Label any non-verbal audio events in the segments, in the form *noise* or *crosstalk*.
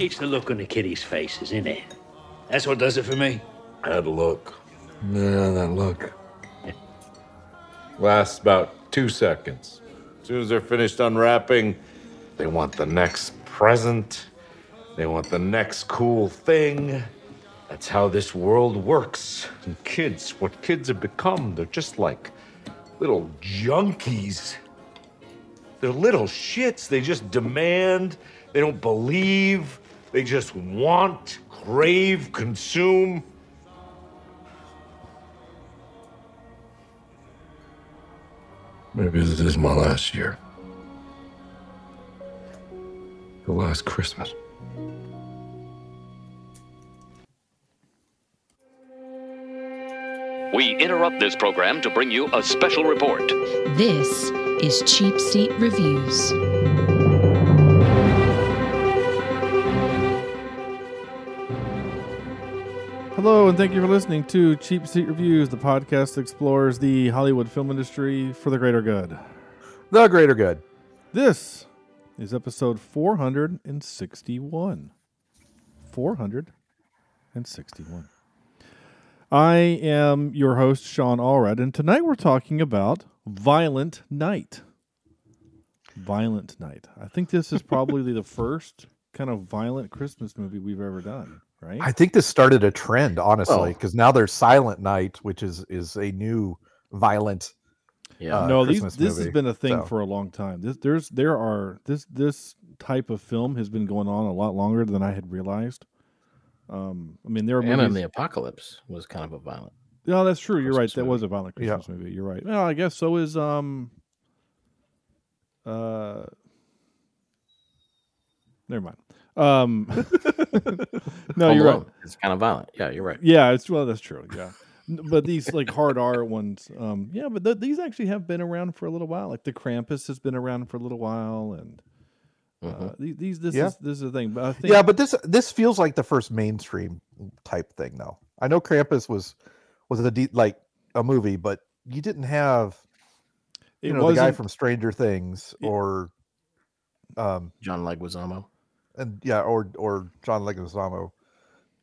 It's the look on the kiddies' faces, isn't it? That's what does it for me. That look. Yeah, that look. *laughs* Lasts about two seconds. As soon as they're finished unwrapping, they want the next present. They want the next cool thing. That's how this world works. And kids, what kids have become, they're just like little junkies. They're little shits. They just demand, they don't believe, they just want, crave, consume. Maybe this is my last year. The last Christmas. We interrupt this program to bring you a special report. This is Cheap Seat Reviews. Hello, and thank you for listening to Cheap Seat Reviews, the podcast that explores the Hollywood film industry for the greater good. The greater good. This is episode 461. 461. I am your host, Sean Allred, and tonight we're talking about Violent Night. Violent Night. I think this is probably the *laughs* first kind of violent Christmas movie we've ever done, right? I think this started a trend, honestly, Well- because now there's Silent Night, which is is a new violent. Yeah. uh, no, these, Christmas this has been a thing so. for a long time. This, there's, there are this this type of film has been going on a lot longer than I had realized. Um, I mean, there are and in the apocalypse was kind of a violent. no, that's true. You're right. Christmas That was a violent Yeah. Christmas movie. You're right. Well, I guess so is um. Uh. Never mind. Um. *laughs* no, Home you're right. It's kind of violent. Yeah, you're right. Yeah, it's well, that's true. Yeah, but these like hard R ones, um, yeah, but th- these actually have been around for a little while. Like the Krampus has been around for a little while, and uh, Mhm. these, these this Yeah. is this is the thing. But I think Yeah, but this this feels like the first mainstream type thing, though. I know Krampus was was a de- like a movie, but you didn't have you it know the guy from Stranger Things Yeah. or um John Leguizamo. And yeah or or John Leguizamo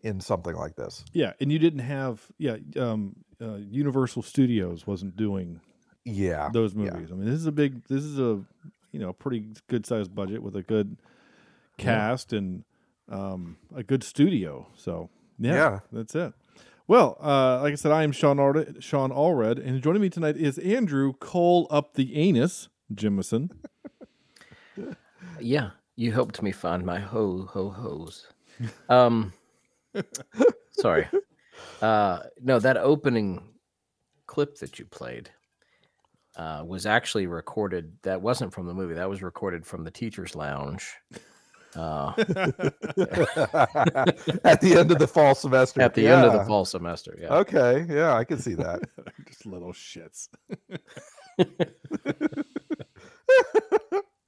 in something like this. yeah, and you didn't have yeah, um, uh, Universal Studios wasn't doing Yeah, those yeah. movies. I mean, this is a big, this is a you know pretty good sized budget with a good cast and um, a good studio. So yeah, Yeah. that's it. Well, uh, like I said, I am Sean Allred, Sean Allred, and joining me tonight is Andrew Cole up the anus Jimison. *laughs* Yeah, you helped me find my ho ho hos. Um, *laughs* sorry. Uh, no, that opening clip that you played uh, was actually recorded. That wasn't from the movie. That was recorded from the teachers' lounge. Uh, *laughs* at the end of the fall semester. at the end of the fall semester. Yeah. Okay, yeah, I can see that. *laughs* Just little shits.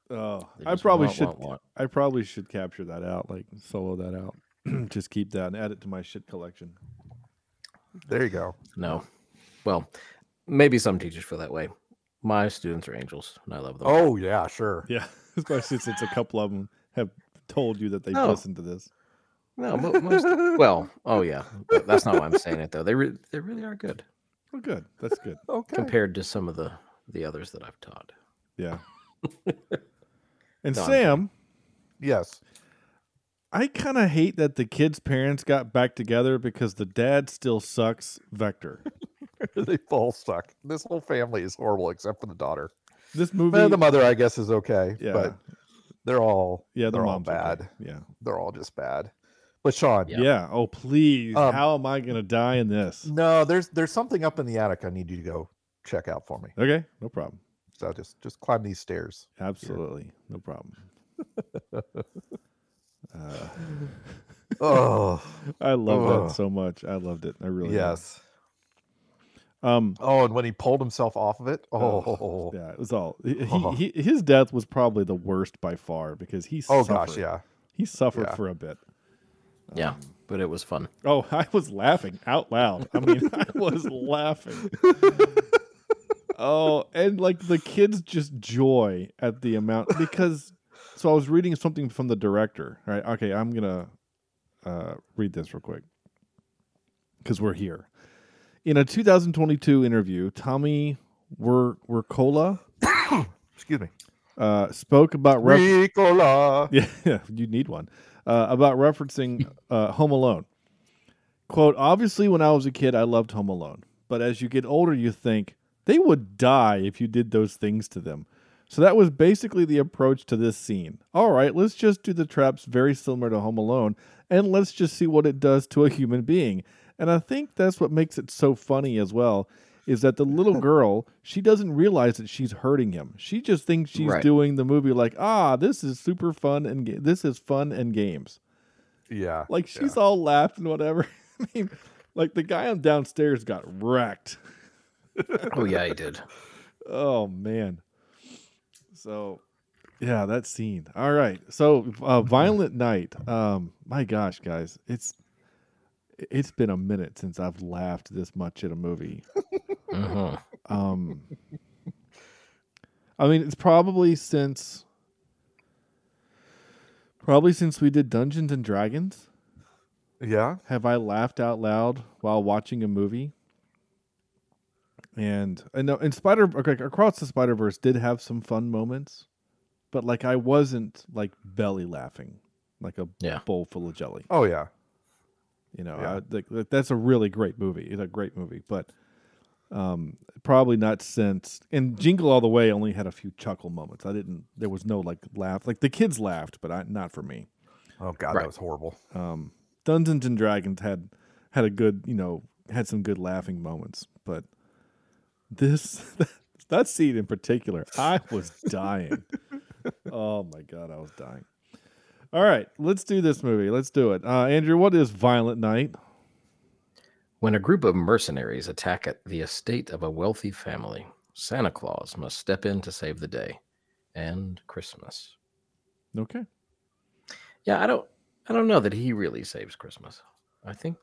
Oh, They I probably want, should. want, want. I probably should capture that out, like solo that out. *clears throat* Just keep that and add it to my shit collection. There you go. No. Well, maybe some teachers feel that way. My students are angels, and I love them. Oh yeah, sure. Yeah, *laughs* especially since a couple of them have told you that they Oh. listened to this. No, mo- most, well, oh yeah, but that's not why I'm saying it though. They re- they really are good Oh, good. That's good. *laughs* Okay. compared to some of the the others that I've taught. Yeah. *laughs* and No, Sam, Yes. I kind of hate that the kids' parents got back together because the dad still sucks. Vector. *laughs* they all suck. This whole family is horrible except for the daughter. This movie. Well, the mother, I guess, is okay. Yeah. But they're all yeah, the they're all mom's okay. bad. Yeah. They're all just bad. But Sean, Yeah. yeah. Oh, please. Um, How am I going to die in this? no, there's there's something up in the attic I need you to go check out for me. Okay. No problem. So just just climb these stairs. Absolutely. No problem. uh, *laughs* Oh *laughs* I love Ugh. that so much. I loved it. I really did. yes. Um, Oh, and when he pulled himself off of it, Oh, oh, yeah, it was all. He, Oh. he, he- his death was probably the worst by far because he. oh suffered. gosh, yeah. He suffered Yeah. for a bit. Yeah, but it was fun. Oh, *laughs* I was laughing out loud. I mean, I was laughing. Oh, and like the kids' just joy at the amount *laughs* because So I was reading something from the director. Right? Okay, I'm gonna uh, read this real quick because we're here. In a 2022 interview, Tommy Wer- Wirkola *coughs* Excuse me. uh, spoke about ref- Ricola. *laughs* yeah, you need one. Uh, about referencing uh, Home Alone. Quote, obviously, when I was a kid, I loved Home Alone. But as you get older, you think they would die if you did those things to them. So that was basically the approach to this scene. All right, let's just do the traps very similar to Home Alone, and let's just see what it does to a human being. And I think that's what makes it so funny as well. Is that the little *laughs* girl? She doesn't realize that she's hurting him. She just thinks she's Right. doing the movie like, ah, this is super fun and ga- this is fun and games. Yeah. Like she's all laughing, whatever. *laughs* I mean, like the guy on downstairs got wrecked. Oh yeah, he did. *laughs* Oh man. So, yeah, that scene. All right. So, uh, Violent Night. Um, my gosh, guys, it's it's been a minute since I've laughed this much at a movie. hmm Um, I mean, it's probably since probably since we did Dungeons and Dragons. Yeah. have I laughed out loud while watching a movie? And I know in Spider okay, across the Spider Verse did have some fun moments, but like I wasn't like belly laughing like a Yeah. bowl full of jelly. Oh yeah. You know, Yeah. I, like, like, that's a really great movie. It's a great movie, but um, probably not since. And Jingle All the Way only had a few chuckle moments. I didn't. There was no like laugh. Like the kids laughed, but I, not for me. Oh god, Right. that was horrible. Um, Dungeons and Dragons had had a good, you know, had some good laughing moments, but this *laughs* that scene in particular, I was dying. oh my god, I was dying. All right, let's do this movie. Let's do it. Uh, Andrew, what is Violent Night? When a group of mercenaries attack at the estate of a wealthy family, Santa Claus must step in to save the day and Christmas. Okay. Yeah, I don't I don't know that he really saves Christmas. I think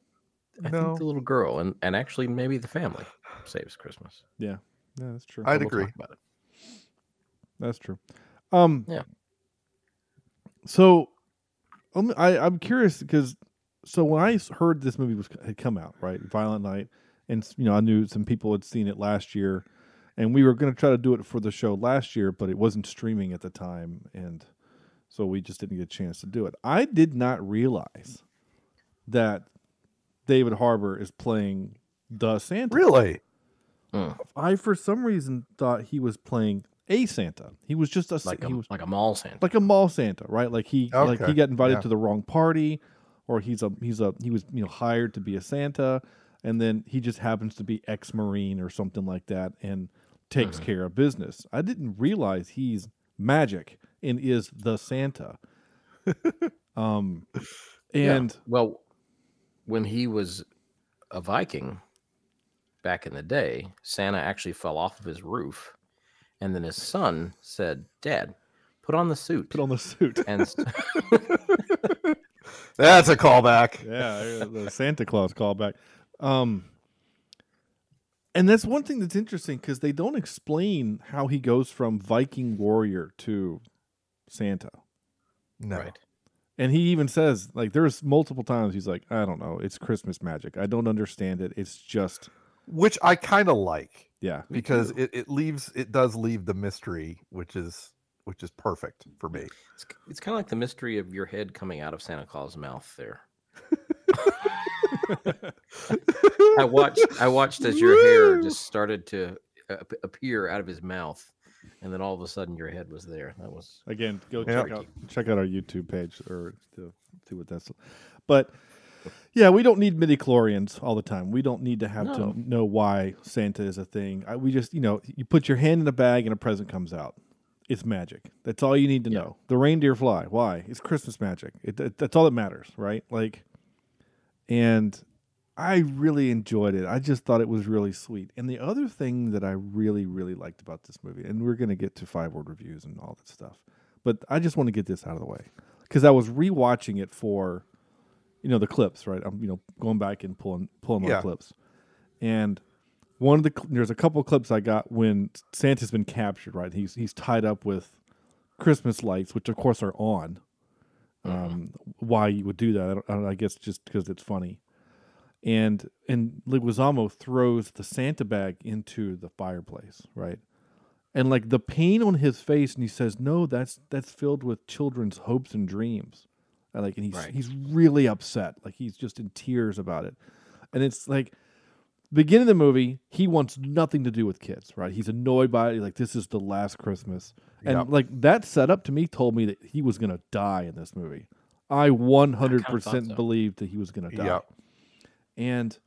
I No. think the little girl and, and actually maybe the family saves Christmas. Yeah. Yeah, that's true. I'd We'll agree. about it. That's true. Um, Yeah. So, um, I I'm curious because so when I heard this movie was had come out, right, Violent Night, and you know I knew some people had seen it last year, and we were going to try to do it for the show last year, but it wasn't streaming at the time, and so we just didn't get a chance to do it. I did not realize that David Harbour is playing the Santa. Really? I for some reason thought he was playing a Santa. He was just a Like he a was like a mall Santa. like a mall Santa, right? Like he like he got invited yeah. to the wrong party, or he's a he's a he was you know hired to be a Santa, and then he just happens to be ex Marine or something like that, and takes care of business. I didn't realize he's magic and is the Santa. *laughs* um, Yeah. and Well, when he was a Viking back in the day, Santa actually fell off of his roof, and then his son said, "Dad, put on the suit." put on the suit. and st- *laughs* That's a callback. yeah, the *laughs* Santa Claus callback. Um, and that's one thing that's interesting because they don't explain how he goes from Viking warrior to Santa. No. right. And he even says, like, there's multiple times he's like, I don't know, it's Christmas magic. I don't understand it. It's just, Which I kind of like yeah, because it, it leaves it does leave the mystery, which is which is perfect for me. It's, it's kind of like the mystery of your head coming out of Santa Claus' mouth there. *laughs* I watched I watched as your hair just started to uh, appear out of his mouth and then all of a sudden your head was there. That was Again, go Yeah. check out check out our YouTube page or to see what that's. But yeah, we don't need midi chlorians all the time. We don't need to have No. to know why Santa is a thing. I, we just you know you put your hand in a bag and a present comes out. It's magic. That's all you need to Yeah. know. The reindeer fly. Why? It's Christmas magic. It, it- that's all that matters, right? Like, and I really enjoyed it. I just thought it was really sweet. And the other thing that I really, really liked about this movie, and we're going to get to five word reviews and all that stuff, but I just want to get this out of the way because I was rewatching it for, you know, the clips, right? I'm, you know, going back and pulling pulling my Yeah. clips, and one of the cl- there's a couple of clips I got when Santa's been captured, right? He's he's tied up with Christmas lights, which of course are on. Um, why you would do that? I, don't, I, don't, I guess just because it's funny. And and Leguizamo throws the Santa bag into the fireplace, right? And like the pain on his face, and he says, "No, that's that's filled with children's hopes and dreams." And like, and he's Right. he's really upset, like he's just in tears about it. And it's like beginning of the movie, he wants nothing to do with kids, right? He's annoyed by it. Like this is the last Christmas, and Yep. like that setup to me told me that he was gonna die in this movie. I one hundred percent so. believed that he was gonna die, Yep. and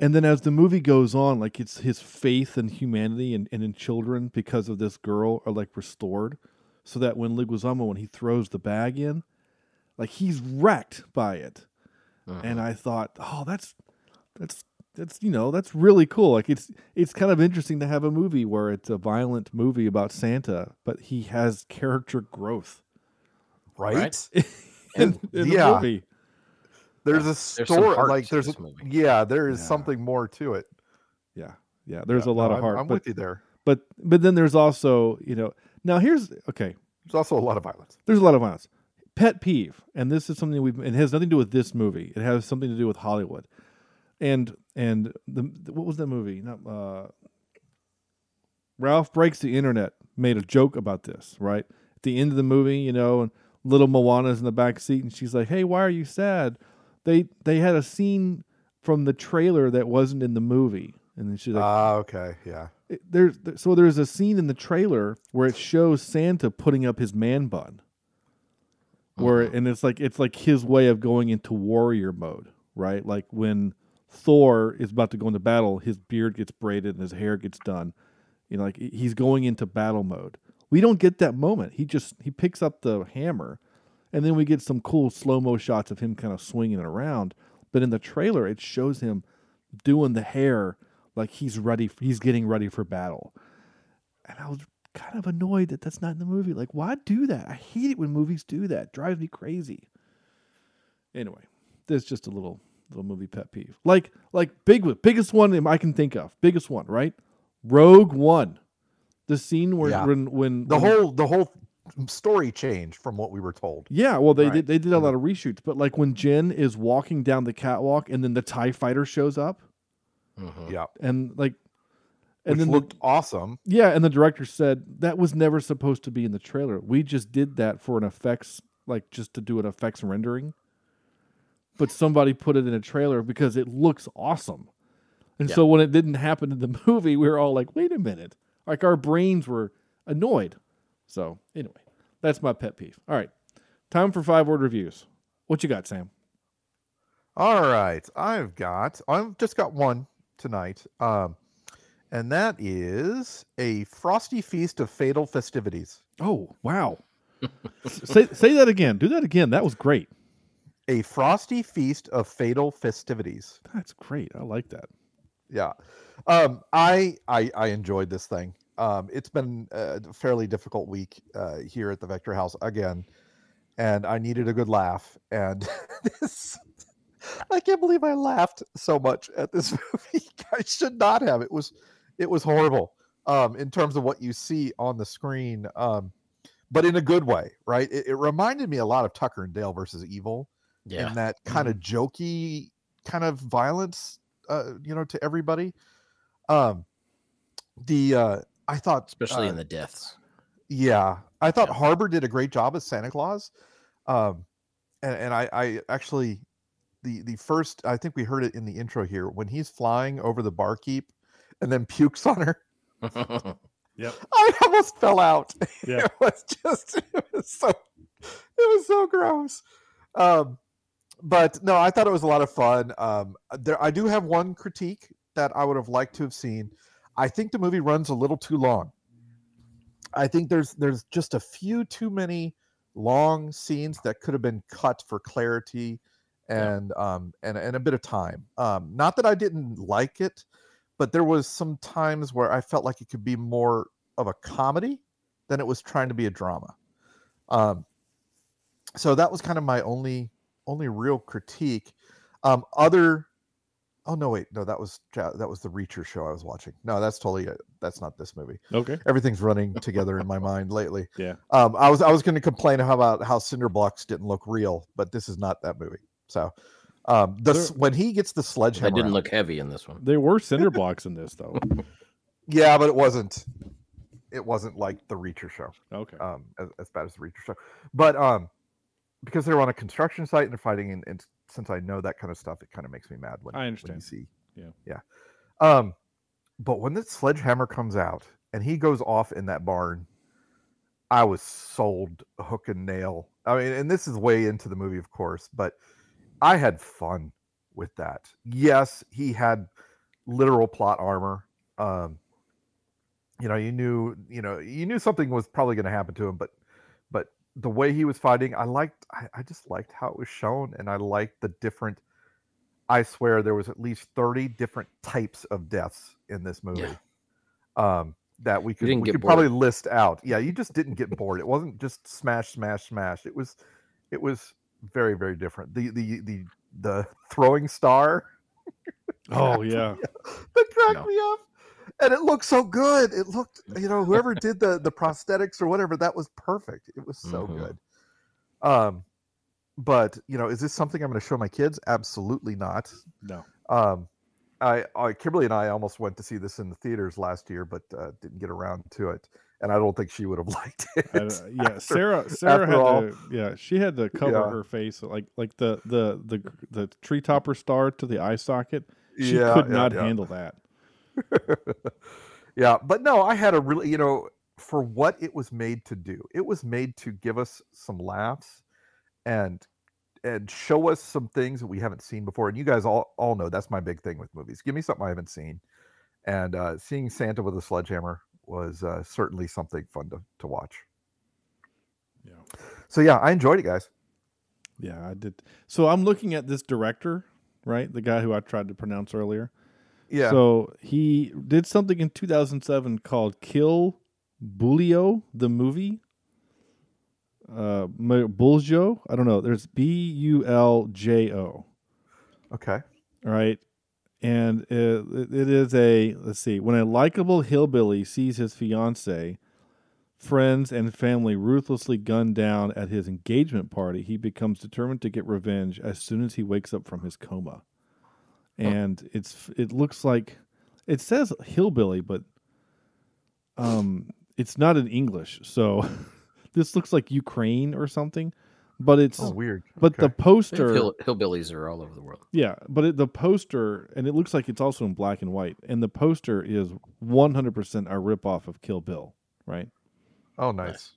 and then as the movie goes on, like it's his faith in humanity and, and in children because of this girl are like restored, so that when Leguizamo when he throws the bag in, like he's wrecked by it, uh-huh. and I thought, oh, that's that's that's you know that's really cool. Like it's it's kind of interesting to have a movie where it's a violent movie about Santa, but he has character growth Right? Right. *laughs* in, in Yeah. the movie. There's a story heart like there's a, yeah, there is Yeah. something more to it. Yeah, yeah. There's Yeah, a lot no, of I'm- heart, I'm, but with you there. but but then there's also you know now here's okay. There's also a lot of violence. There's a lot of violence. Pet peeve, and this is something we've. It has nothing to do with this movie. It has something to do with Hollywood, and and the what was that movie? Not uh, Ralph breaks the internet. Made a joke about this, right? At the end of the movie, you know, and little Moana's in the back seat, and she's like, "Hey, why are you sad?" They they had a scene from the trailer that wasn't in the movie, and then she's like, Ah, okay, yeah. There's so there's a scene in the trailer where it shows Santa putting up his man bun. Where uh-huh. and it's like it's like his way of going into warrior mode, right? Like when Thor is about to go into battle, his beard gets braided and his hair gets done. You know, like he's going into battle mode. We don't get that moment. He just he picks up the hammer, and then we get some cool slow mo shots of him kind of swinging it around. But in the trailer, it shows him doing the hair like he's ready. He's getting ready for battle, and I was kind of annoyed that that's not in the movie. Like, why do that? I hate it when movies do that. It drives me crazy. Anyway, there's just a little little movie pet peeve. Like like big biggest one I can think of. Biggest one, right? Rogue One. The scene where Yeah. when when The when- whole the whole story changed from what we were told. yeah, well they Right. did they did a mm-hmm. lot of reshoots, but like when Jyn is walking down the catwalk and then the Tie Fighter shows up Mhm. Yeah. and like and Which then the- looked awesome. yeah, and the director said that was never supposed to be in the trailer. We just did that for an effects like just to do an effects rendering. But somebody put it in a trailer because it looks awesome. And Yeah. so when it didn't happen in the *laughs* movie, we were all like, "Wait a minute." Like our brains were annoyed. So, anyway, that's my pet peeve. All right. Time for five word reviews. What you got, Sam? All right, I've got I've just got one tonight, um, and that is a frosty feast of fatal festivities. Oh, wow. *laughs* say say that again. Do that again. That was great. A frosty feast of fatal festivities. That's great. I like that. Yeah, um, I, I I enjoyed this thing. Um, it's been a fairly difficult week uh, here at the Vector House again, and I needed a good laugh. And *laughs* this, I can't believe I laughed so much at this *laughs* movie. I should not have. It was, it was horrible. Um, in terms of what you see on the screen, um, but in a good way, right? It, it reminded me a lot of Tucker and Dale versus Evil Yeah. and that kind of jokey kind of violence uh you know to everybody um the uh i thought Especially uh, in the deaths. yeah i thought Yeah. Harbour did a great job as santa claus um and, and i i actually the the first i think we heard it in the intro here when he's flying over the barkeep and then pukes on her. *laughs* Yep. *laughs* i almost fell out. *laughs* Yeah. it was just it was so it was so gross. Um but no i thought it was a lot of fun. Um there i do have one critique that i would have liked to have seen. I think the movie runs a little too long. I think there's there's just a few too many long scenes that could have been cut for clarity and um and, and a bit of time um not that i didn't like it but there was some times where i felt like it could be more of a comedy than it was trying to be a drama um so that was kind of my only only real critique um other Oh no, wait, no, that was that was the Reacher show I was watching. No, that's totally uh, that's not this movie. Okay. Everything's running *laughs* together in my mind lately. Yeah. Um, I was I was going to complain about how cinder blocks didn't look real, but this is not that movie. So, um, the when he gets the sledgehammer, sledgehammer, didn't out- look heavy in this one. There were cinder *laughs* blocks in this though. yeah, but it wasn't. It wasn't like the Reacher show. Okay. um, as, as bad as the Reacher show. But um, because they're on a construction site and they're fighting, and, and since I know that kind of stuff, it kind of makes me mad when I when you understand. see, Yeah. yeah. Um, but when the sledgehammer comes out and he goes off in that barn, I was sold hook and nail. I mean, and this is way into the movie, of course, but I had fun with that. Yes, he had literal plot armor. Um, you know, you knew, you know, you knew something was probably going to happen to him, but, but the way he was fighting, I liked. I, I just liked how it was shown, and I liked the different. I swear there was at least thirty different types of deaths in this movie. Um, that we could we could probably list out. Yeah, you just didn't get bored. It wasn't just smash, smash, smash. It was, it was very, very different. The the the the *laughs* throwing star *laughs* oh yeah. that cracked No. me up. And it looked so good. It looked, you know, whoever did the the prosthetics or whatever, that was perfect. It was so Mhm. good. Um, but you know, is this something I'm going to show my kids? Absolutely not. No. Um, I, I Kimberly and I almost went to see this in the theaters last year, but uh, didn't get around to it. And I don't think she would have *laughs* liked it. Uh, *laughs* yeah, after- Sarah. Sarah had all. to. Yeah, she had to cover Yeah. her face like like the the the the tree topper star to the eye socket. She Yeah, could not yeah. handle that. *laughs* yeah, but no, I had a really, you know, for what it was made to do, it was made to give us some laughs and and show us some things that we haven't seen before. And you guys all all know that's my big thing with movies. Give me something I haven't seen. And uh, seeing Santa with a sledgehammer was uh, certainly something fun to, to watch. Yeah. So yeah, I enjoyed it, guys. Yeah, I did. So I'm looking at this director, right? The guy who I tried to pronounce earlier. Yeah. So he did something in 2007 called Kill Bulio, the movie. Uh, Buljo. I don't know. There's B U L J O. okay. All right. And it, it is a, let's see, when a likable hillbilly sees his fiance, friends, and family ruthlessly gunned down at his engagement party, he becomes determined to get revenge as soon as he wakes up from his coma. And it's it looks like it says hillbilly, but um, it's not in English. So *laughs* this looks like Ukraine or something, but it's Oh, weird. but the poster Hill, hillbillies are all over the world. yeah, but it, the poster, and it looks like it's also in black and white, and the poster is 100% a ripoff of Kill Bill, right? Oh, nice.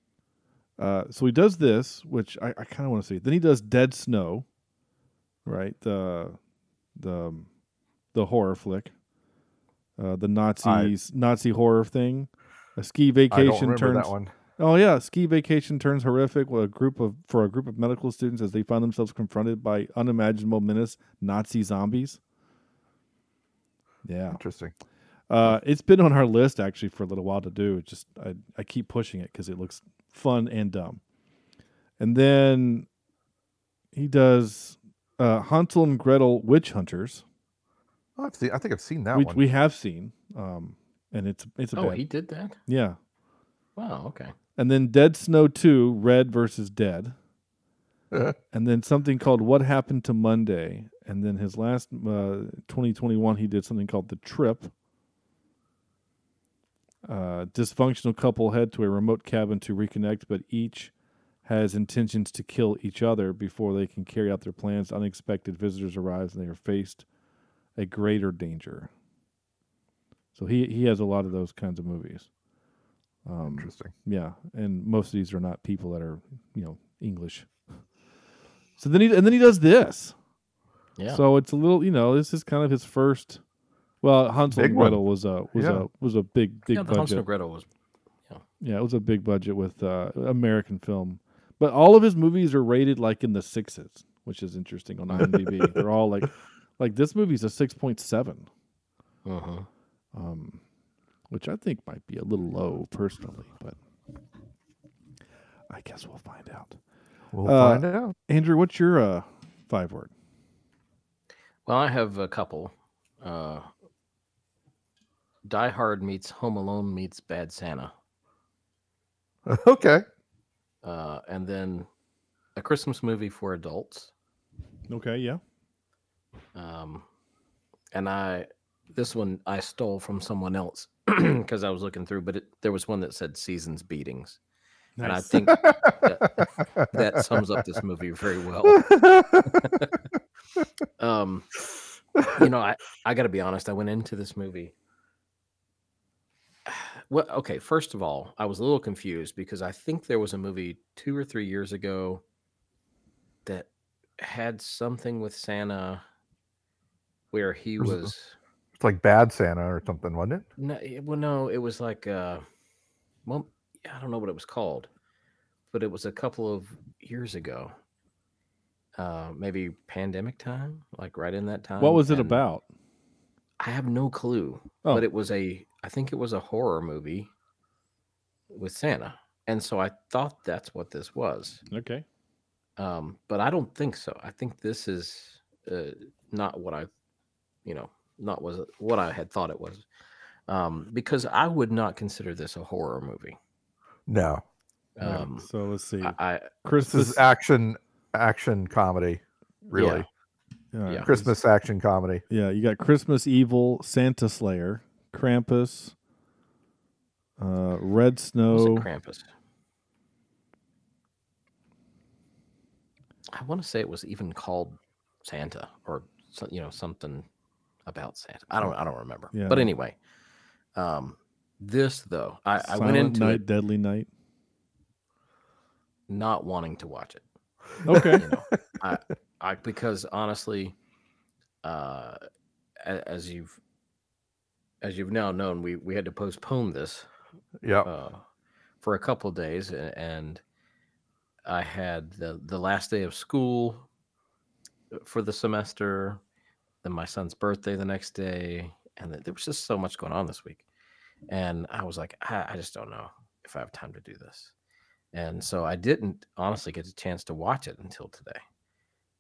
Uh, so he does this, which I, I kind of want to see. Then he does Dead Snow, right? The the the horror flick, uh, the Nazis Nazi horror thing. A ski I don't vacation remember turns that one. Oh yeah, ski vacation turns horrific with a group of for a group of medical students as they find themselves confronted by unimaginable menace Nazi zombies. Yeah, Interesting. uh, it's been on our list actually for a little while to do. It just I I keep pushing it because it looks fun and dumb. And then he does uh, Hansel and Gretel Witch Hunters, Oh, I've seen, I think I've seen that which one. we have seen, um, and it's it's a Oh, bit- he did that? yeah. Wow, okay. And then Dead Snow 2, Red versus Dead. Uh-huh. and then something called What Happened to Monday. And then his last uh, 2021, he did something called The Trip. Uh, dysfunctional couple head to a remote cabin to reconnect, but each has intentions to kill each other before they can carry out their plans. Unexpected visitors arrive and they are faced a greater danger. So he, he has a lot of those kinds of movies. Um, Interesting. yeah, and most of these are not people that are you know English. *laughs* So then he and then he does this. Yeah. So it's a little you know this is kind of his first. Well, Hansel Big and one. Gretel was a was Yeah. a was a big big yeah, the Hansel budget. and Gretel was. Yeah, it was a big budget with uh, American film, but all of his movies are rated like in the sixes, which is interesting on *laughs* IMDb. They're all like like this movie's a six point seven. Uh-huh. um, which I think might be a little low personally, but I guess we'll find out. We'll Uh, find out. Andrew, what's your uh, five word? Well, I have a couple. uh, Die Hard meets Home Alone meets Bad Santa, *laughs* okay. uh, and then a Christmas movie for adults. Okay, yeah. Um, and I, this one I stole from someone else *clears throat* because I was looking through, but it, there was one that said Seasons Beatings, and I think that, that sums up this movie very well. *laughs* Um, you know, I I got to be honest. I went into this movie. *sighs* Well, okay. First of all, I was a little confused because I think there was a movie two or three years ago that had something with Santa where he was. It's like Bad Santa or something, wasn't it? No, it- well, no, it was like uh, well, I don't know what it was called, but it was a couple of years ago. Uh, maybe pandemic time, like right in that time. what was it and about? I have no clue, Oh. but it was a. I think it was a horror movie with Santa, and so I thought that's what this was. Okay. Um, but I don't think so. I think this is uh, not what I, you know, not was what I had thought it was, um, because I would not consider this a horror movie. No. Yeah, Um, so let's see. I, I This Christmas. is action action comedy. Really. yeah, yeah. Christmas action comedy. Yeah, you got Christmas Evil, Santa Slayer, Krampus, uh, Red was it Snow. Krampus. I want to say it was even called Santa or so- you know something about Santa. I don't I don't remember. Yeah. But anyway, um, this though I, I went into Night, it Deadly Night. not wanting to watch it. Okay. You know, I, I because honestly, uh, as you've as you've now known, we we had to postpone this Yeah. uh, for a couple of days, a- and I had the the last day of school uh, for the semester, then my son's birthday the next day, and th- there was just so much going on this week, and I was like, I, I just don't know if I have time to do this, and so I didn't honestly get a chance to watch it until today,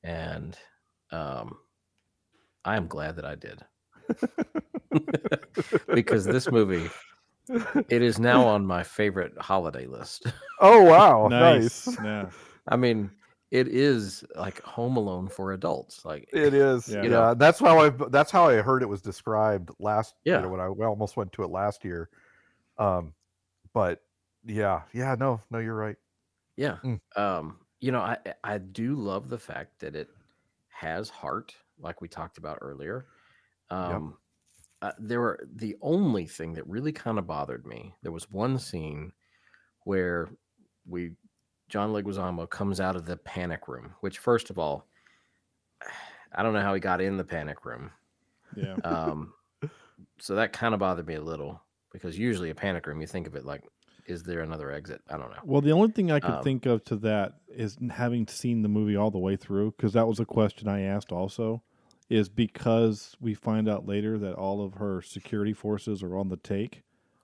and um, I am glad that I did. *laughs* because this movie it is now *laughs* on my favorite holiday list. Oh wow. *laughs* nice. nice. Yeah. I mean, it is like Home Alone for adults. Like, It is. Yeah. Yeah. That's how I that's how I heard it was described last you Yeah. know, when I we almost went to it last year. Um but yeah, yeah, no, no, you're right. yeah, Mm. um, you know, I I do love the fact that it has heart, like we talked about earlier. Um, uh, there were the only thing that really kind of bothered me. There was one scene where we John Leguizamo comes out of the panic room. Which, first of all, *sighs* I don't know how he got in the panic room. Yeah. Um, *laughs* so that kind of bothered me a little because usually a panic room, you think of it like, is there another exit? I don't know. Well, the only thing I could Um, think of to that is having seen the movie all the way through, because that was a question I asked also, is because we find out later that all of her security forces are on the take.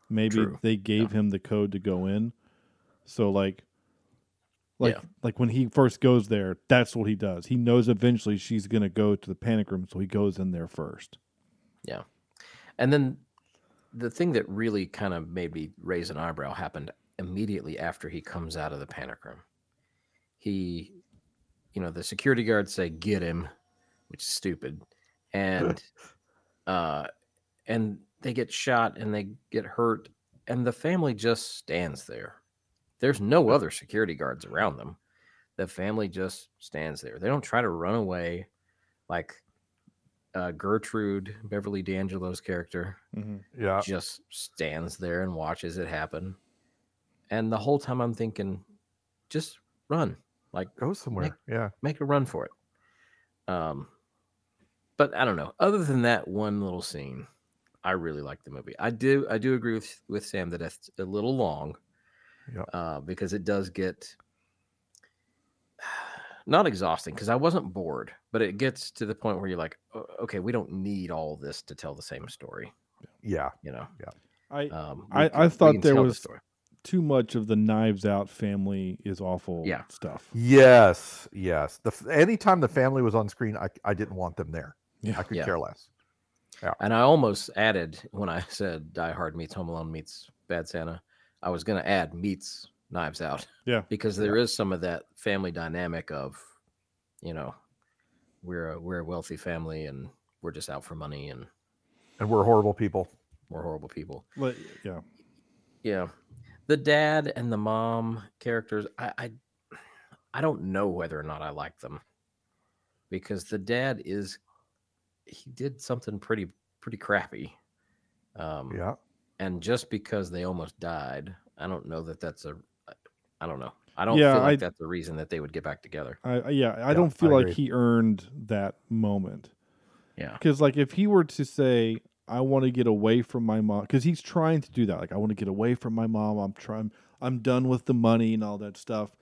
Maybe True. they gave him the code to go in. So like like Yeah. like when he first goes there, that's what he does. He knows eventually she's gonna go to the panic room, so he goes in there first. Yeah. And then the thing that really kind of made me raise an eyebrow happened immediately after he comes out of the panic room. He, you know, the security guards say, get him, which is stupid. And, *laughs* uh, and they get shot and they get hurt, and the family just stands there. There's no other security guards around them. The family just stands there. They don't try to run away like uh, Gertrude, Beverly D'Angelo's character, Yeah. just stands there and watches it happen. And the whole time I'm thinking, just run, like Go somewhere. Yeah. make a run for it. Um, but I don't know. Other than that one little scene, I really like the movie. I do. I do agree with with Sam that it's a little long, Yeah. uh, because it does get *sighs* not exhausting. Because I wasn't bored, but it gets to the point where you're like, okay, we don't need all this to tell the same story. Yeah. You know. I Um, I- we I thought there tell the was- too much of the knives out family is awful Yeah. stuff. Yes. Yes. The f- anytime the family was on screen, I I didn't want them there. Yeah. I could Yeah. care less. Yeah. And I almost added when I *laughs* said Die Hard meets Home Alone meets Bad Santa, I was going to add meets Knives Out. *laughs* Yeah. Because there is some of that family dynamic of, you know, we're a, we're a wealthy family and we're just out for money and And we're horrible people. we're horrible people. But, yeah. Yeah. The dad and the mom characters, I, I I don't know whether or not I like them. Because the dad is he did something pretty pretty crappy. Um Yeah. And just because they almost died, I don't know that that's a I don't know. I don't Yeah, feel like I- that's the reason that they would get back together. I, I yeah, I Yeah, don't feel I like he earned that moment. Yeah. Because like if he were to say, "I want to get away from my mom," because he's trying to do that. Like I want to get away from my mom. I'm trying. I'm done with the money and all that stuff.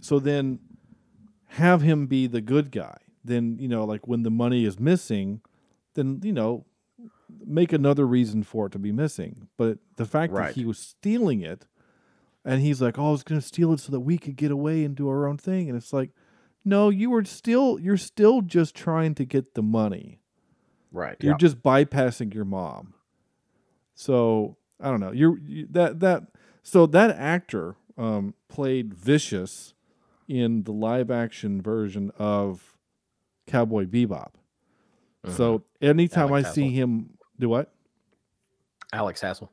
So then, have him be the good guy. Then you know, like when the money is missing, then you know, make another reason for it to be missing. But the fact Right. that he was stealing it, and he's like, "Oh, I was going to steal it so that we could get away and do our own thing," and it's like, no, you were still you're still just trying to get the money. Right. You're just bypassing your mom. So I don't know. You're you, that that so that actor um, played vicious in the live action version of Cowboy Bebop. So anytime Alex I see him do what? Alex Hassell.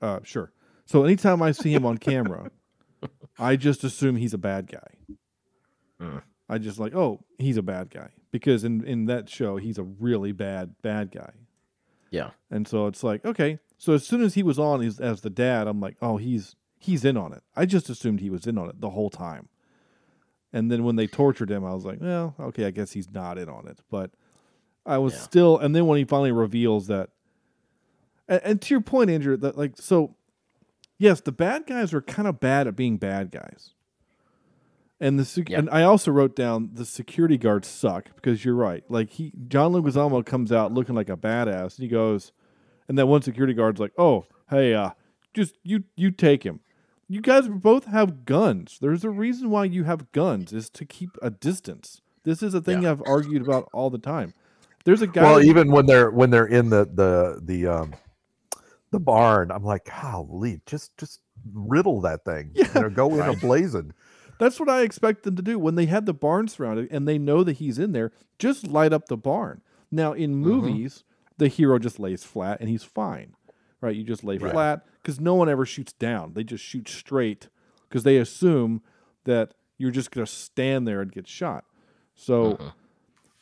Uh, sure. So anytime I see him on camera, *laughs* I just assume he's a bad guy. Mm. I just like, oh, he's a bad guy because in in that show he's a really bad bad guy. Yeah. And so it's like, okay. So as soon as he was on as, as the dad, I'm like, oh, he's he's in on it. I just assumed he was in on it the whole time. And then when they tortured him, I was like, well, okay, I guess he's not in on it. But I was Yeah. still. And then when he finally reveals that, and, and to your point, Andrew, that like, so yes, the bad guys are kind of bad at being bad guys. And the sec- Yeah. and I also wrote down the security guards suck because you're right. Like he John Leguizamo comes out looking like a badass. And he goes, and that one security guard's like, "Oh, hey, uh, just you you take him. You guys both have guns. There's a reason why you have guns is to keep a distance. This is a thing Yeah. I've argued about all the time. There's a guy. Well, even when they're when they're in the the the um the barn, I'm like, golly, just just riddle that thing. *laughs* Yeah. You know, go in a blazing. That's what I expect them to do when they have the barn surrounded and they know that he's in there. Just light up the barn. Now in movies, the hero just lays flat and he's fine, right? You just lay Right. flat because no one ever shoots down. They just shoot straight because they assume that you're just gonna stand there and get shot. So, Mhm.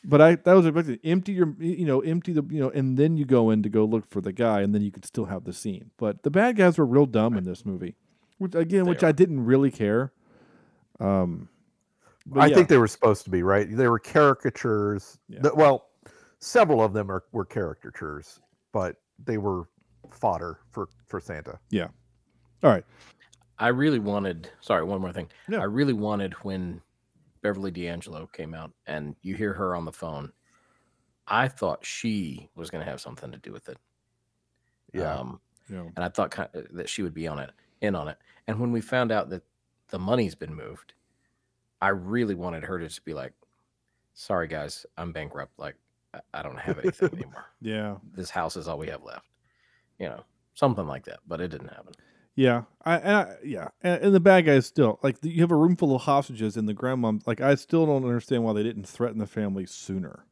But I that was expected. Empty your you know empty the you know and then you go in to go look for the guy and then you could still have the scene. But the bad guys were real dumb in this movie, which again, They which are. I didn't really care. Um, but I yeah. think they were supposed to be right. They were caricatures. Yeah. The- well, several of them are were caricatures, but they were fodder for for Santa. Yeah. All right. I really wanted. Sorry, one more thing. Yeah. I really wanted when Beverly D'Angelo came out, and you hear her on the phone. I thought she was going to have something to do with it. Yeah. Um, Yeah. and I thought kind that she would be on it, in on it. And when we found out that the money's been moved, I really wanted her to just be like, "Sorry, guys, I'm bankrupt. Like, I, I don't have anything *laughs* anymore. Yeah. This house is all we have left." You know, something like that. But it didn't happen. Yeah. I, and I yeah. And, and the bad guys still like you have a room full of hostages and the grandma like I still don't understand why they didn't threaten the family sooner.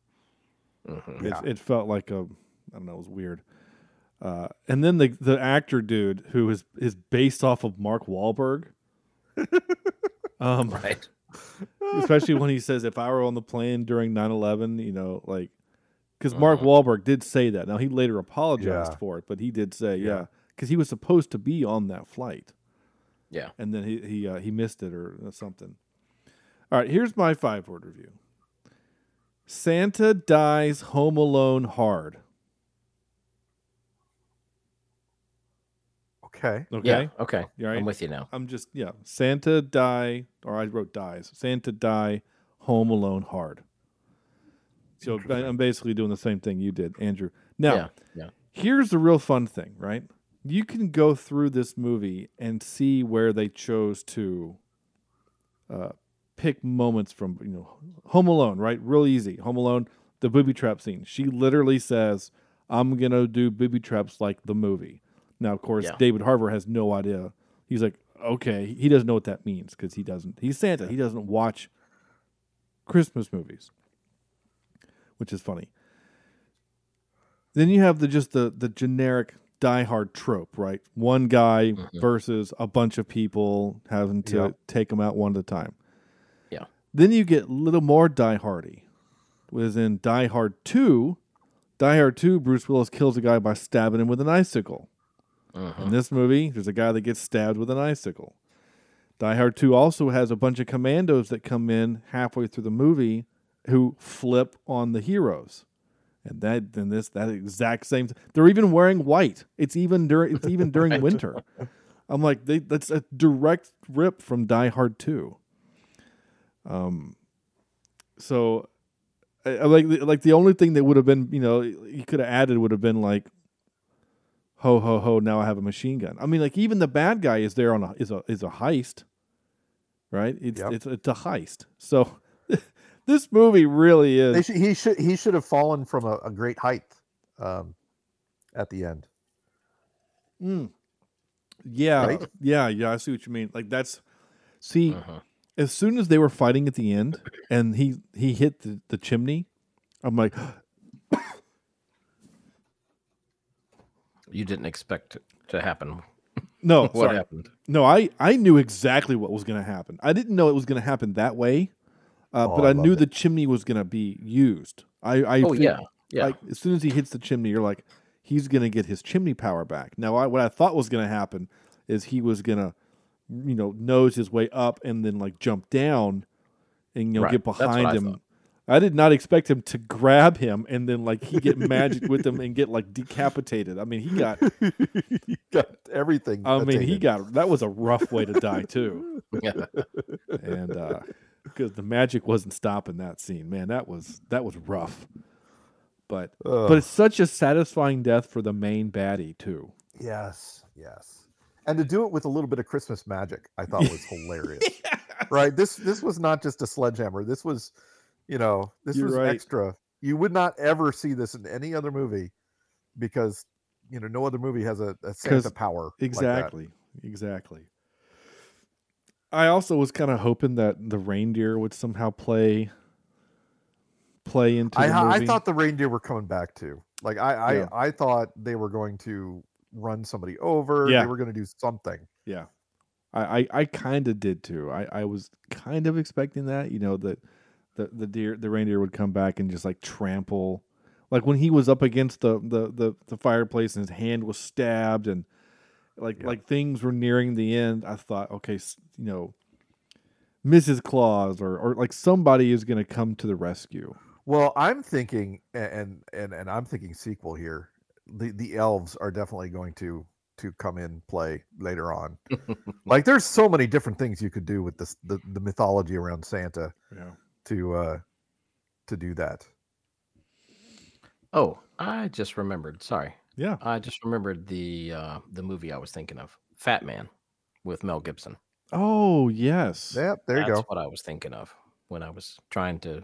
Mhm. It, it felt like a I don't know, it was weird. Uh, and then the the actor dude who is is based off of Mark Wahlberg. *laughs* um, Right. *laughs* especially when he says if I were on the plane during 9/11, you know, like cuz Mark Mhm. Wahlberg did say that. Now he later apologized Yeah. for it, but he did say, Yeah. yeah, cuz he was supposed to be on that flight. Yeah. And then he he uh, he missed it or something. All right, here's my five-word review. Santa dies home alone hard. Okay. Okay? Yeah. Okay. You all right? I'm with you now. I'm just yeah. Santa die or I wrote dies. Santa die home alone hard. So I'm basically doing the same thing you did, Andrew. Now, Yeah. Yeah. here's the real fun thing, right? You can go through this movie and see where they chose to uh, pick moments from, you know, Home Alone, right? Real easy. Home Alone, the booby trap scene. She literally says, I'm gonna do booby traps like the movie. Now, of course, Yeah. David Harbour has no idea. He's like, okay, he doesn't know what that means because he doesn't. He's Santa. He doesn't watch Christmas movies, which is funny. Then you have the just the the generic Die Hard trope, right? One guy mm-hmm. versus a bunch of people having to Yep. take them out one at a time. Yeah. Then you get a little more Die Hardy, was in Die Hard Two. Die Hard Two, Bruce Willis kills a guy by stabbing him with an icicle. Uh-huh. In this movie, there's a guy that gets stabbed with an icicle. Die Hard 2 also has a bunch of commandos that come in halfway through the movie who flip on the heroes. And that then this that exact same they're even wearing white. It's even during it's even *laughs* during winter. I'm like they that's a direct rip from Die Hard 2. Um so I, I like like the only thing that would have been, you know, you could have added would have been like ho ho ho now i have a machine gun i mean like even the bad guy is there on a is a is a heist right it's Yep. it's, it's a heist so this movie really They is should, he should he should have fallen from a, a great height um, at the end. yeah Right? yeah yeah i see what you mean like that's see Uh-huh. as soon as they were fighting at the end and he he hit the, the chimney i'm like You didn't expect it to happen. no *laughs* What sorry. happened? no i i knew exactly what was going to happen i didn't know it was going to happen that way uh, Oh, but I i knew loved the chimney was going to be used i i Oh think- yeah, yeah. Like as soon as he hits the chimney, you're like, he's gonna get his chimney power back. Now, I, what I thought was gonna happen is he was gonna, you know, nose his way up and then like jump down, and you know Right. get behind him. thought. I did not expect him to grab him and then like he get magic with him and get like decapitated. I mean, he got. *laughs* he got everything. I mean, he got. That was a rough way to die too, *laughs* yeah. and because the magic wasn't stopping that scene. Man, that was that was rough. But but it's such a satisfying death for the main baddie too. Yes, yes. And to do it with a little bit of Christmas magic, I thought was *laughs* hilarious. Right? This this was not just a sledgehammer. This was, you know, this You're was right. extra. You would not ever see this in any other movie because you know no other movie has a, a Santa power. like that. Exactly. I also was kind of hoping that the reindeer would somehow play play into I I thought the reindeer were coming back too. Like I I, Yeah. I thought they were going to run somebody over. Yeah. They were going to do something. Yeah. I, I, I kind of did too. I, I was kind of expecting that, you know, that the, the deer the reindeer would come back and just like trample like when he was up against the, the, the, the fireplace and his hand was stabbed and like like things were nearing the end, I thought, okay, you know, Mrs. Claus or, or like somebody is gonna come to the rescue. Well, I'm thinking, and and and I'm thinking sequel here. The the elves are definitely going to to come in play later on. *laughs* like, there's so many different things you could do with this the, the mythology around Santa Yeah. to uh to do that. Oh, I just remembered. Sorry, Yeah. I just remembered the uh, the movie I was thinking of, Fat Man, with Mel Gibson. Oh yes. Yep, there you go. That's go. what I was thinking of when I was trying to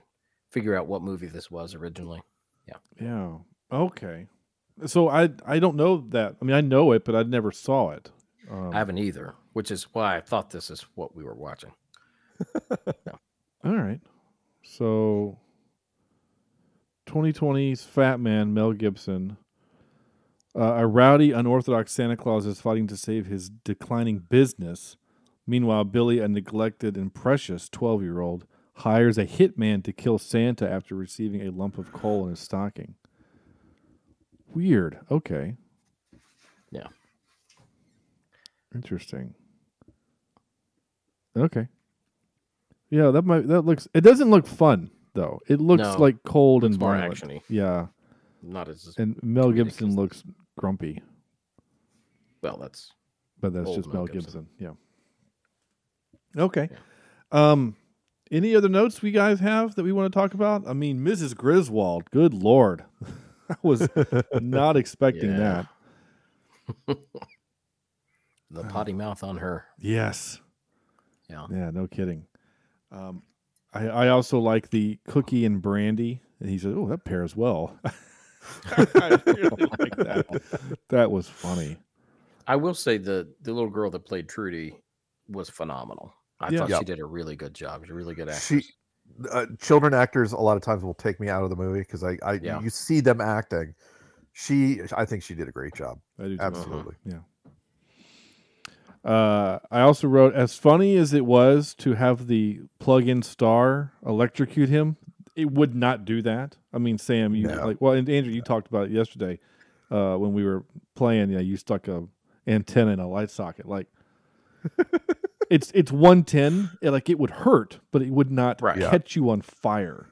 figure out what movie this was originally. Yeah. Yeah. Okay. So I I don't know that. I mean, I know it, but I never saw it. Um, I haven't either, which is why I thought this is what we were watching. *laughs* all right. So 2020's Fat Man Mel Gibson. Uh, a rowdy, unorthodox Santa Claus is fighting to save his declining business. Meanwhile, Billy, a neglected and precious 12 year old, hires a hitman to kill Santa after receiving a lump of coal in his stocking. Weird. Okay. Yeah. Interesting. Okay. Yeah, that might that looks it doesn't look fun though. It looks No, like cold and more violent. actiony. Yeah. Not as And Mel Gibson looks grumpy, well. That's but that's just Mel Gibson. Gibson. Yeah. Okay. Um any other notes we guys have that we want to talk about? I mean, Mrs. Griswold, good lord. *laughs* I was not *laughs* expecting Yeah. that. *laughs* the potty mouth on her. Yes. Yeah. Yeah, no kidding. Um, I, I also like the cookie and brandy. And he said, "Oh, that pairs well." *laughs* I really like that. That was funny. I will say the the little girl that played Trudy was phenomenal. I Yeah. thought Yep. she did a really good job. She's a really good She, uh, children actors, a lot of times will take me out of the movie because I, I Yeah. you see them acting. She, I think she did a great job. I do too. Absolutely. Yeah. Uh, I also wrote, as funny as it was to have the plug-in star electrocute him, it would not do that. I mean, Sam, you No. like, well, and Andrew, you talked about it yesterday uh, when we were playing. Yeah, you stuck a antenna in a light socket. Like, *laughs* it's it's one ten. Like it would hurt, but it would not Right. Yeah. catch you on fire.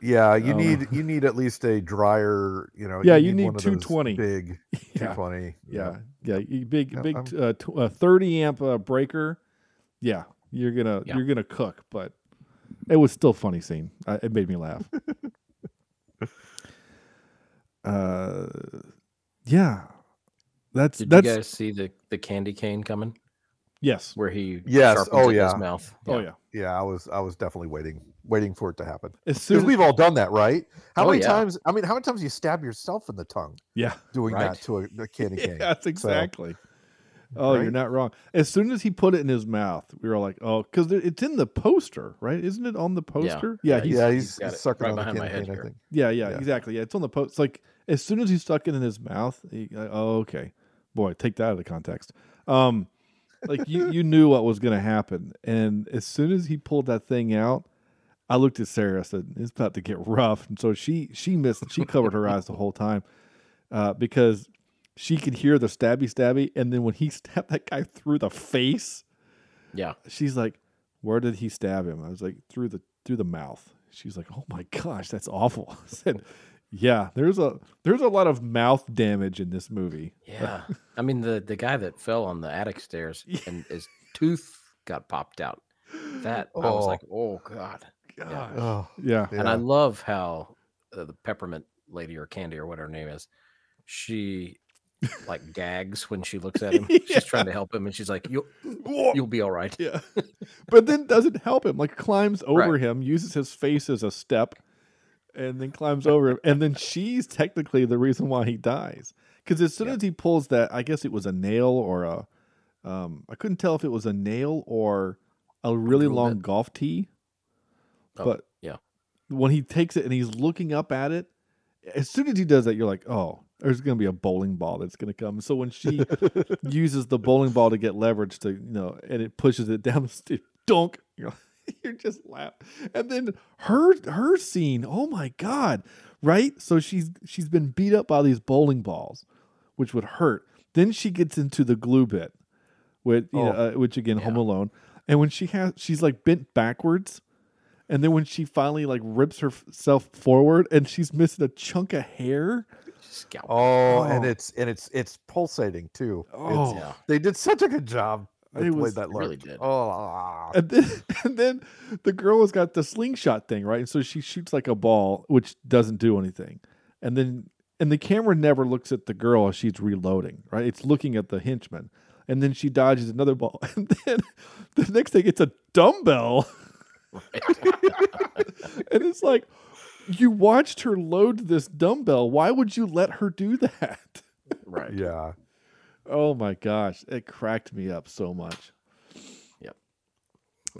Yeah, you Oh. need you need at least a dryer. You know. Yeah, you need one of those 220. Big *laughs* Yeah. 220. Yeah, yeah, you big Yeah, big uh, tw- uh, thirty amp uh, breaker. Yeah, you're gonna Yeah. you're gonna cook, but it was still a funny scene. Uh, it made me laugh. *laughs* uh, yeah, that's Did that's you guys see the the candy cane coming yes. where he Yes. sharpens Oh, yeah. his mouth? Oh yeah. Yeah, I was I was definitely waiting waiting for it to happen. As Because soon as, we've all done that, right? How Oh, many yeah. times? I mean, how many times you stab yourself in the tongue yeah, doing Right. that to a, a candy *laughs* cane? yeah, that's So, exactly. Oh, you're not wrong. As soon as he put it in his mouth, we were like, "Oh," because it's in the poster, right? Isn't it on the poster? Yeah, Yeah, he's, yeah, he's he's, he's it sucking right on the behind my head. I think. Yeah, yeah, Yeah. exactly. Yeah, it's on the post. It's like as soon as he stuck it in his mouth, he, like, oh, okay, boy, take that out of the context. Um, like you, you knew what was going to happen, and as soon as he pulled that thing out, I looked at Sarah. I said, "It's about to get rough," and so she she missed. She covered her eyes the whole time uh, because she could hear the stabby stabby, and then when he *laughs* stabbed that guy through the face, Yeah. she's like, "Where did he stab him?" I was like, "Through the through the mouth." She's like, "Oh my gosh, that's awful." *laughs* I said, "Yeah, there's a there's a lot of mouth damage in this movie." Yeah. I mean the the guy that fell on the attic stairs *laughs* and his tooth got popped out. That I was Oh. like, oh god. Gosh. Oh, Yeah, And I love how uh, the peppermint lady or candy or what her name is, she like gags when she looks at *laughs* him. She's trying to help him, and she's like, "You'll you'll be all right." yeah, but then doesn't help him. Like climbs over Right. him, uses his face as a step, and then climbs over him. And then she's technically the reason why he dies. Because as soon Yeah. as he pulls that, I guess it was a nail or a, um, I couldn't tell if it was a nail or a really drill long bit. golf tee. Oh, but yeah, when he takes it and he's looking up at it, as soon as he does that, you're like, oh, there's going to be a bowling ball that's going to come. So when she *laughs* uses the bowling ball to get leverage to, you know, and it pushes it down the stairs, dunk, you're, *laughs* you're just laugh. And then her her scene, oh my god, right? So she's she's been beat up by these bowling balls, which would hurt. Then she gets into the glue bit, with you know, Oh. uh, which again, Home Alone, and when she has, she's like bent backwards. And then when she finally like rips herself forward and she's missing a chunk of hair. Scalp. Oh, and Oh. it's and it's it's pulsating too. Oh. Yeah. they did such a good job. with It the way was- that They really looked. did. Oh. And then *laughs* and then the girl has got the slingshot thing, right? And so she shoots like a ball, which doesn't do anything. And then and the camera never looks at the girl as she's reloading, right? It's looking at the henchman. And then she dodges another ball. *laughs* And then the next thing it's a dumbbell. *laughs* and it's like you watched her load this dumbbell. Why would you let her do that? *laughs* right. yeah. Oh my gosh, it cracked me up so much. Yep.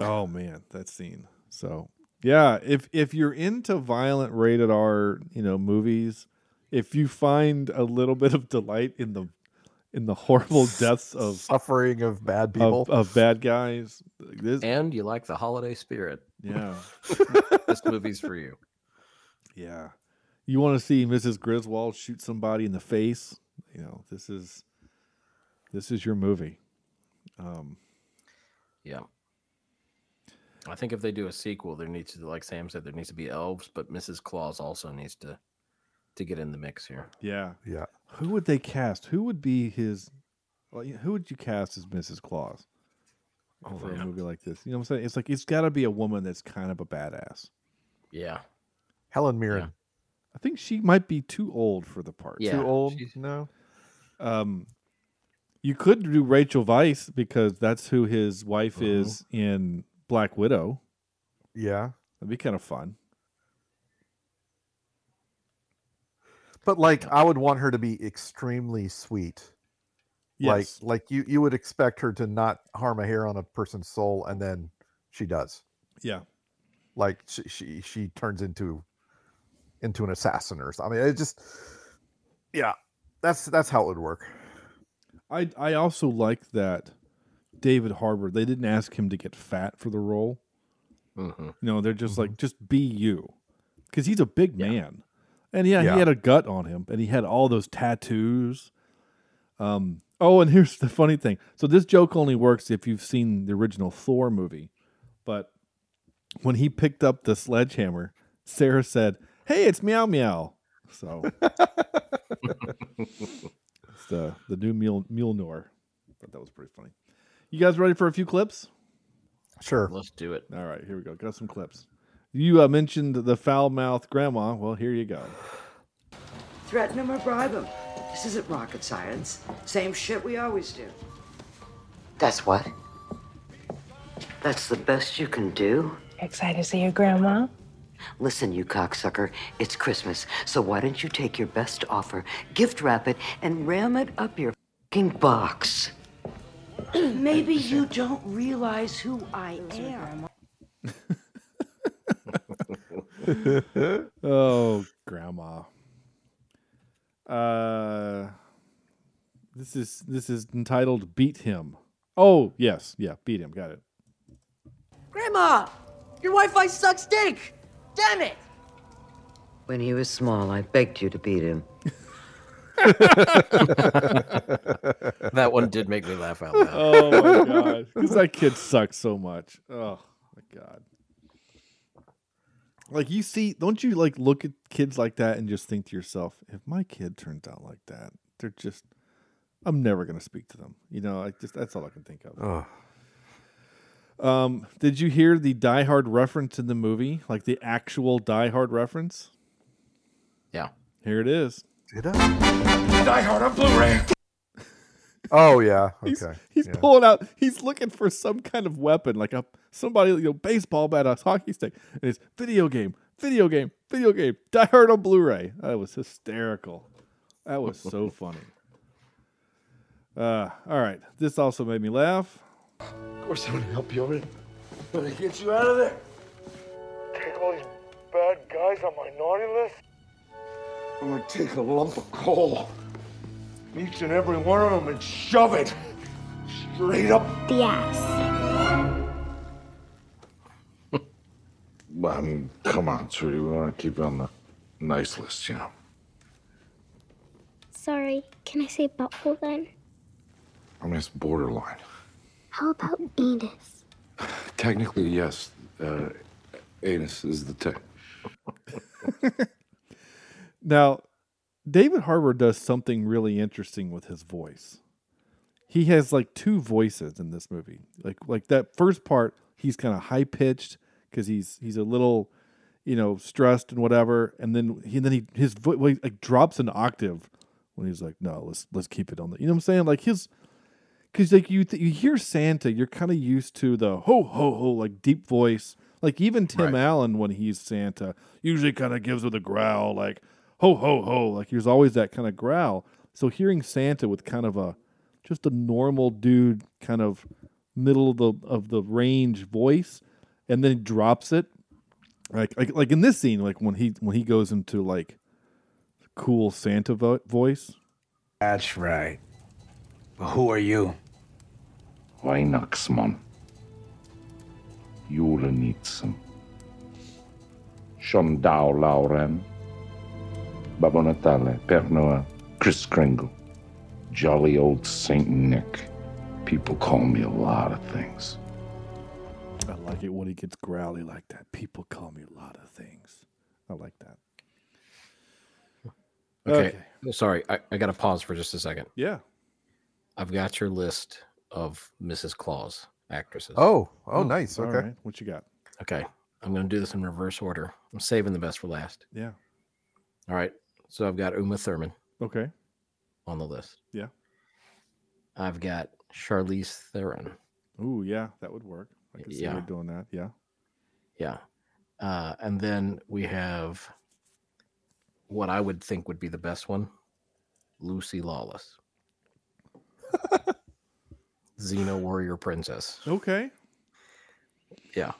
Oh man, that scene. So yeah, if if you're into violent rated R, you know, movies, if you find a little bit of delight in the in the horrible deaths of suffering of bad people. of, of bad guys, this And you like the holiday spirit. yeah This movie's for you. Yeah. You want to see Mrs. Griswold shoot somebody in the face? You know, this is this is your movie. Um, Yeah. I think if they do a sequel, there needs to, like Sam said, there needs to be elves, but Mrs. Claus also needs to to get in the mix here. yeah, yeah. Who would they cast? Who would be his? Well, who would you cast as Mrs. Claus Oh, for a movie like this? You know what I'm saying? It's like it's got to be a woman that's kind of a badass. Yeah. Helen Mirren. I think she might be too old for the part. Yeah. Too old? she's- No. Um, you could do Rachel Weisz because that's who his wife Mhm. is in Black Widow. Yeah. That'd be kind of fun. But like, I would want her to be extremely sweet. Yes. Like, like you you would expect her to not harm a hair on a person's soul, and then she does. yeah. Like she she, she turns into into an assassin or something. I mean, it just yeah, that's that's how it would work. I I also like that David Harbour. They didn't ask him to get fat for the role. Mhm. You know, they're just Mm-hmm. like just be you, because he's a big man, and yeah, Yeah. he had a gut on him, and he had all those tattoos. Um. Oh, and *laughs* here's the funny thing. So this joke only works if you've seen the original Thor movie, but when he picked up the sledgehammer, Sarah said, "Hey, it's Meow Meow." So *laughs* it's the the new Mule Mjolnir. Thought that was pretty funny. You guys ready for a few clips? Sure. Let's do it. All right, here we go. Got some clips. You uh, mentioned the foul mouthed grandma. Well, here you go. Threaten him or bribe him. This isn't rocket science. Same shit we always do. That's what? That's the best you can do? Excited to see your grandma? Listen, you cocksucker, it's Christmas, so why don't you take your best offer, gift wrap it, and ram it up your fucking box? *clears throat* Maybe you don't realize who I am. *laughs* Oh, grandma. Uh, this is this is entitled "Beat Him." Oh, yes, yeah, beat him. Got it. Grandma, your Wi-Fi sucks dick. Damn it. When he was small, I begged you to beat him. *laughs* That one did make me laugh out loud. Oh my god, because that kid sucks so much. Oh my god. Like you see, don't you like look at kids like that and just think to yourself, if my kid turns out like that, they're just, I'm never gonna speak to them. You know, I just that's all I can think of. Ugh. Um, did you hear the Die Hard reference in the movie? Like the actual Die Hard reference? Yeah. Here it is. Did I? Die Hard on Blu-ray. *laughs* Oh yeah. He's, Okay. he's yeah. pulling out. He's looking for some kind of weapon, like a somebody, you know, baseball bat, a hockey stick, and it's video game, video game, video game. Die Hard on Blu-ray. That was hysterical. That was so *laughs* funny. Uh, all right. This also made me laugh. Of course, I'm gonna help you, already. I'm gonna get you out of there. Take all these bad guys on my naughty list. I'm gonna take a lump of coal, each and every one of them, and shove it straight up The ass. Well, I mean, come on, sweetie. We want to keep you on the nice list, you know. Sorry, can I say butthole then? I mean, it's borderline. How about anus? Technically, yes. Uh, anus is the tech. *laughs* Now, David Harbour does something really interesting with his voice. He has like two voices in this movie. Like like that first part, he's kind of high pitched because he's he's a little, you know, stressed and whatever. And then he then he his voice like drops an octave when he's like, no, let's let's keep it on the. You know what I'm saying? Like his. Because like you, th- you hear Santa, you're kind of used to the ho ho ho like deep voice. Like even Tim Allen when he's Santa usually kind of gives with a growl like ho ho ho. Like there's always that kind of growl. So hearing Santa with kind of a just a normal dude, kind of middle of the of the range voice, and then he drops it, like like like in this scene, like when he when he goes into like cool Santa vo- voice. That's right. But who are you? Weihnachtsmann. Julenissen. Schon da, Lauren. Babbo Natale, Père Noël, Kris Kringle. Jolly old Saint Nick. People call me a lot of things. I like it when he gets growly like that. People call me a lot of things. I like that. Okay. Sorry, I, I got to pause for just a second. Yeah. I've got your list of Mrs. Claus actresses. Oh, oh, nice. all Okay. right. What you got? Okay. I'm going to do this in reverse order. I'm saving the best for last. Yeah. All right. So I've got Uma Thurman Okay. on the list. Yeah. I've got Charlize Theron. Ooh, yeah, that would work. I can see Yeah. her doing that. Yeah. Yeah. Uh, and then we have what I would think would be the best one, Lucy Lawless. *laughs* Xena Warrior Princess. Okay. Yeah.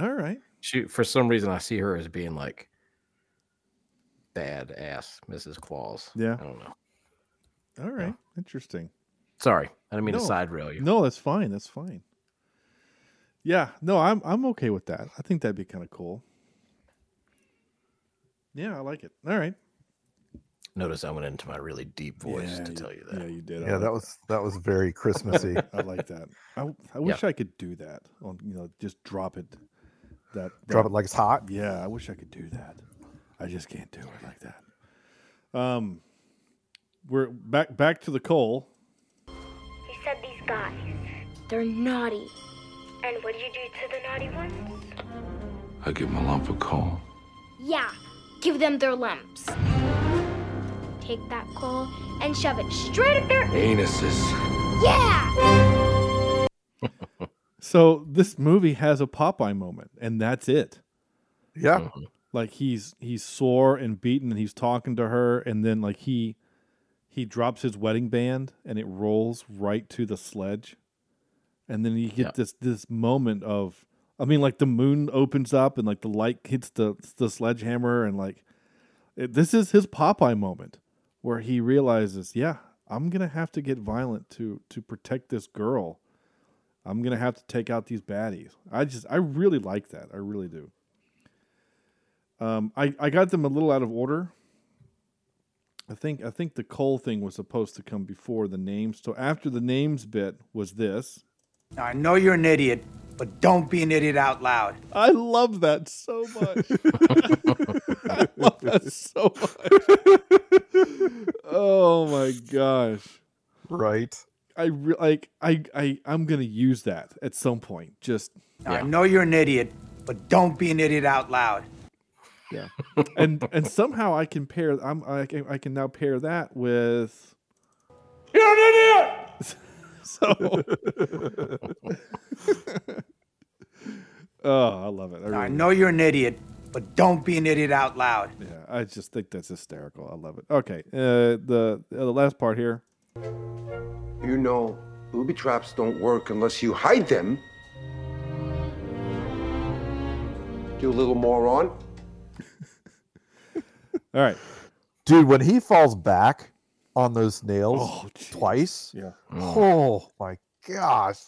All right. She for some reason I see her as being like badass Mrs. Claus. Yeah. I don't know. All right. Interesting. Sorry. I didn't mean no. to side rail you. No, that's fine. That's fine. Yeah. No, I'm I'm okay with that. I think that'd be kind of cool. Yeah, I like it. All right. Notice I went into my really deep voice Yeah, to you- tell you that. Yeah, you did. I Yeah, like that was that was very Christmassy. *laughs* I like that. I, I wish I could do that. On you know, just drop it. That, Drop it like it's hot. Yeah, I wish I could do that. I just can't do it like that. Um, we're back back to the coal. He said these guys, they're naughty. And what did you do to the naughty ones? I give him a lump of coal. Yeah, give them their lumps. Take that coal and shove it straight up their Anuses. Yeah! *laughs* So this movie has a Popeye moment, and that's it. Yeah. Mm-hmm. Like he's he's sore and beaten, and he's talking to her, and then like he he drops his wedding band, and it rolls right to the sledge, and then you get Yeah. this this moment of, I mean, like the moon opens up, and like the light hits the the sledgehammer, and like it, this is his Popeye moment, where he realizes, yeah, I'm gonna have to get violent to to protect this girl. I'm gonna have to take out these baddies. I just I really like that. I really do. Um, I I got them a little out of order. I think I think the coal thing was supposed to come before the names. So after the names bit was this. Now, I know you're an idiot, but don't be an idiot out loud. I love that so much. *laughs* *laughs* *laughs* I love that so much. *laughs* oh my gosh. Right. I re- like I I I'm gonna use that at some point. Just Now, I know you're an idiot, but don't be an idiot out loud. Yeah, and and somehow I can pair. I'm I can, I can now pair that with. You're an idiot! *laughs* So. oh, I love it. I, Now, I really know you're an idiot, but don't be an idiot out loud. Yeah, I just think that's hysterical. I love it. Okay, uh, the uh, the last part here. You know, booby traps don't work unless you hide them. You little moron. *laughs* All right, Dude, when he falls back on those nails Oh, twice. Yeah. Oh my gosh.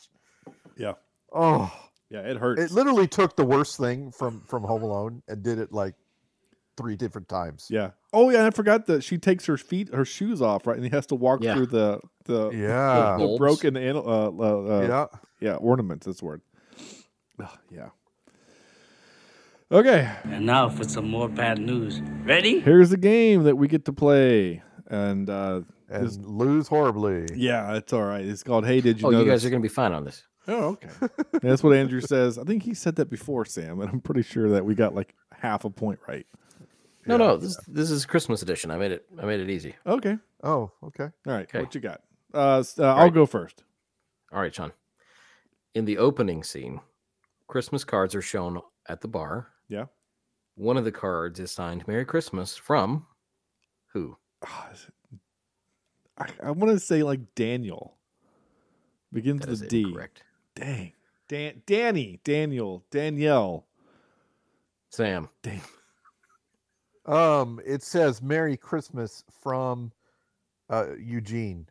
Yeah. Oh. Yeah, it hurts. It literally took the worst thing from from Home Alone and did it like three different times. Yeah. Oh yeah, I forgot that she takes her feet, her shoes off, right, and he has to walk Yeah. through the the Yeah. the, the Bulbs. broken an- uh, uh, uh, Yeah. yeah ornaments. That's word. Ugh, yeah. Okay. And now for some more bad news. Ready? Here's a game that we get to play, and uh, And this- lose horribly. yeah, it's all right. It's called Hey, did you Oh, know? you guys are going to be fine on this. Oh, okay. *laughs* That's what Andrew says. I think he said that before, Sam, and I'm pretty sure that we got like half a point right. No, no, this this is Christmas edition. I made it. I made it easy. Okay. Oh, okay. All right. Okay. What you got? Uh, uh, I'll right. go first. All right, Sean. In the opening scene, Christmas cards are shown at the bar. Yeah. One of the cards is signed "Merry Christmas" from who? I, I want to say like Daniel. Begins That with is a D. incorrect. Dang. Dan- Danny, Daniel, Danielle. Sam. Dang. Um, it says Merry Christmas from uh Eugene.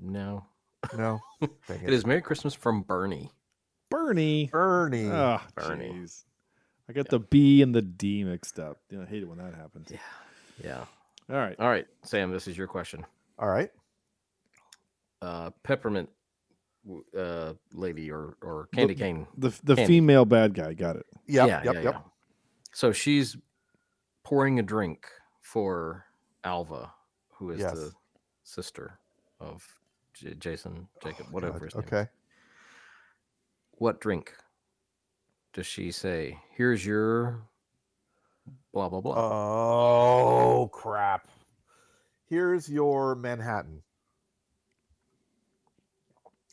No. No. *laughs* Dang It is "Merry Christmas" from Bernie. Bernie. Bernie. Ah, Bernie. jeez. I got the B and the D mixed up. You know, I hate it when that happens. Yeah. Yeah. All right. All right, Sam. This is your question. All right. Uh, peppermint w- uh, lady or or candy The- cane. The the candy. female bad guy got it. Yep, yeah, yep, yeah, yep. yeah. So she's pouring a drink for Alva, who is Yes. the sister of J- Jason, Jacob, whatever God, his name. is. Okay. What drink does she say? Here's your blah blah blah. Oh crap. Here's your Manhattan.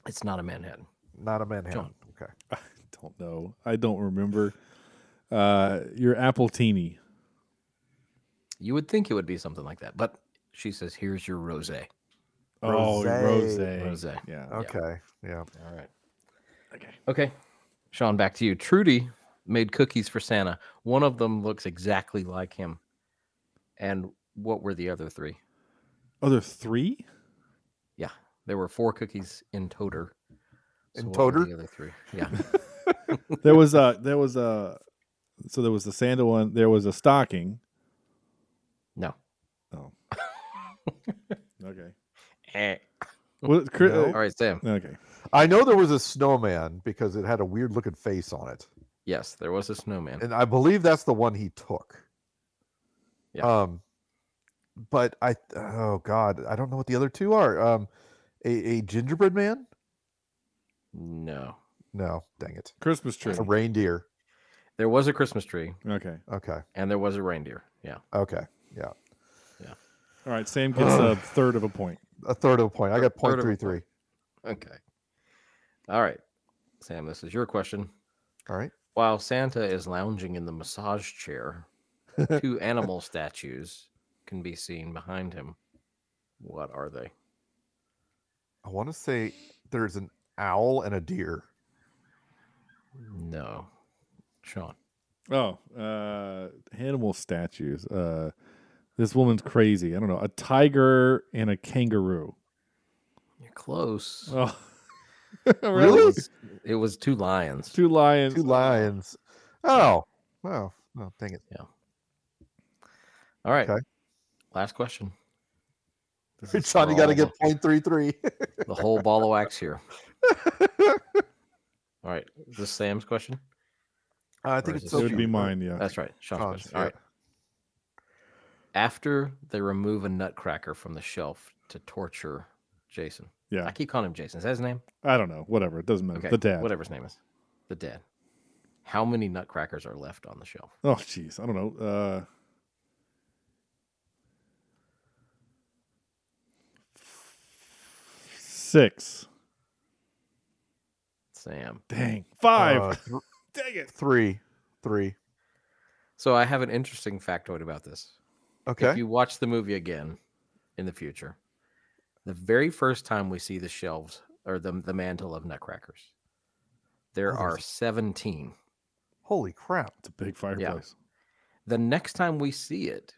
It's not a Manhattan. Not a Manhattan. John. Okay. *laughs* I don't know. I don't remember. Uh, your Appletini. You would think it would be something like that, but she says, "Here's your rosé." Oh, Rosé. rosé. Rosé. Yeah. Okay. Yeah. All right. Okay. Okay. Sean, back to you. Trudy made cookies for Santa. One of them looks exactly like him. And what were the other three? Other three? Yeah. There were four cookies in toter. In what toter? The other three. Yeah. *laughs* There was a there was a so there was the Santa one. There was a stocking. no. Oh. *laughs* okay. Eh. Well, Chri- No. All right, Sam. Okay. I know there was a snowman because it had a weird looking face on it. Yes, there was a snowman. And I believe that's the one he took. Yeah. Um but I oh god, I don't know what the other two are. Um a, a gingerbread man? No. No, dang it. Christmas tree. A reindeer. There was a Christmas tree Okay. Okay. and there was a reindeer. Yeah. Okay. Yeah. Yeah. All right. Sam gets a *sighs* third of a point. A third of a point. I got Third point of a three point. three. Okay. All right. Sam, this is your question. All right. While Santa is lounging in the massage chair, *laughs* two animal statues can be seen behind him. What are they? I want to say there's an owl and a deer. No. Sean. Oh, uh, animal statues. Uh, this woman's crazy. I don't know. A tiger and a kangaroo. You're close. Oh, *laughs* It really? was, it was two lions. Two lions. Two lions. Oh. Oh. Oh, dang it. Yeah. All right. Okay. Last question. This is Sean, you got to get point three three. the, *laughs* the whole ball of wax here. *laughs* All right. Is this Sam's question? I think it's It would be mine. Yeah. That's right. Sean's, Sean's, question. All yeah. right. After they remove a nutcracker from the shelf to torture Jason. Yeah. I keep calling him Jason. Is that his name? I don't know. Whatever. It doesn't matter. Okay. The dad. Whatever his name is. The dad. How many nutcrackers are left on the shelf? Oh, jeez. I don't know. Uh, six. Sam. Dang. Five. Uh, th- *laughs* Dang it. three. Three. So I have an interesting factoid about this. Okay. If you watch the movie again in the future, the very first time we see the shelves or the the mantle of nutcrackers, there Oh, are 17. Holy crap. It's a big fireplace. The next time we see it,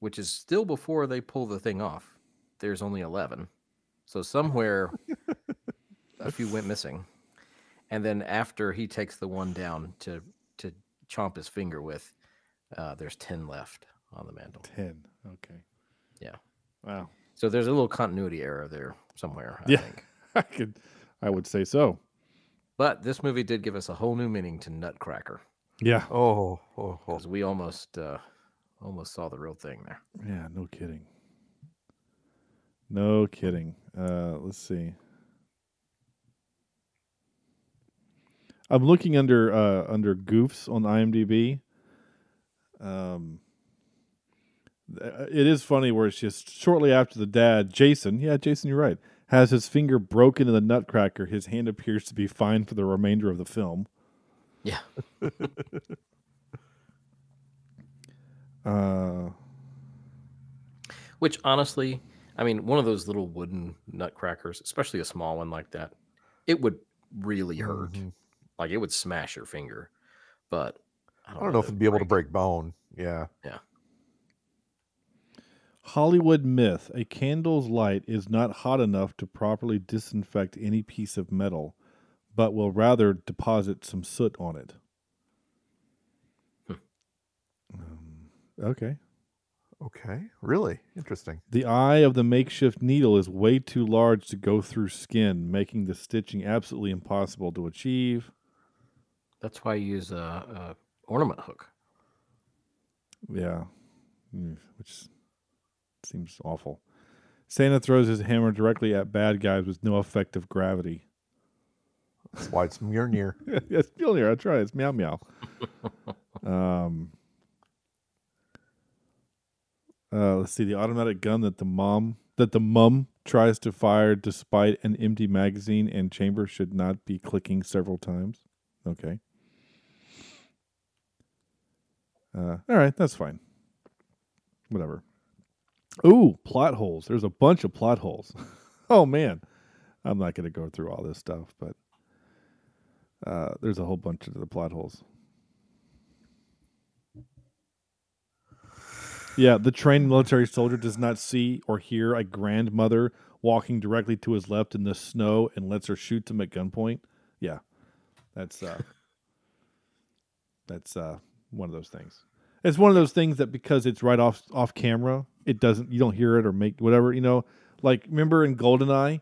which is still before they pull the thing off, there's only 11. So somewhere a few went *laughs* missing. And then after he takes the one down to to chomp his finger with, uh, there's 10 left on the mantle. Ten. Okay. Yeah. Wow. So there's a little continuity error there somewhere, I yeah. think. *laughs* I could. I would say so. But this movie did give us a whole new meaning to Nutcracker Yeah. Oh. Oh. oh. because we almost uh, almost saw the real thing there. Yeah. No kidding. No kidding. Uh, let's see. I'm looking under uh, under goofs on IMDb. Um, it is funny where it's just shortly after the dad, Jason. Yeah, Jason, you're right. Has his finger broken in the nutcracker. His hand appears to be fine for the remainder of the film. Yeah. *laughs* Uh, Which honestly, I mean, one of those little wooden nutcrackers, especially a small one like that, it would really hurt. Mhm. Like it would smash your finger. But I don't know if it'd be able to break bone. Yeah. Yeah. Hollywood myth: A candle's light is not hot enough to properly disinfect any piece of metal, but will rather deposit some soot on it. Um, okay. Okay. Really interesting. The eye of the makeshift needle is way too large to go through skin, making the stitching absolutely impossible to achieve. That's why you use a, a ornament hook. Yeah. Mm, Which seems awful. Santa throws his hammer directly at bad guys with no effective gravity. That's why it's Mjolnir. it's Mjolnir. That's right. It's meow meow. *laughs* um. Uh, let's see the automatic gun that the mom that the mum tries to fire despite an empty magazine and chamber should not be clicking several times. Okay. Uh, all right, that's fine. whatever. Ooh, plot holes. There's a bunch of plot holes. *laughs* oh man, I'm not going to go through all this stuff, but uh, there's a whole bunch of the plot holes. Yeah, the trained military soldier does not see or hear a grandmother walking directly to his left in the snow and lets her shoot him at gunpoint. Yeah, that's uh, *laughs* that's uh, one of those things. It's one of those things that because it's right off off camera, it doesn't you don't hear it or make whatever you know. Like remember in Goldeneye,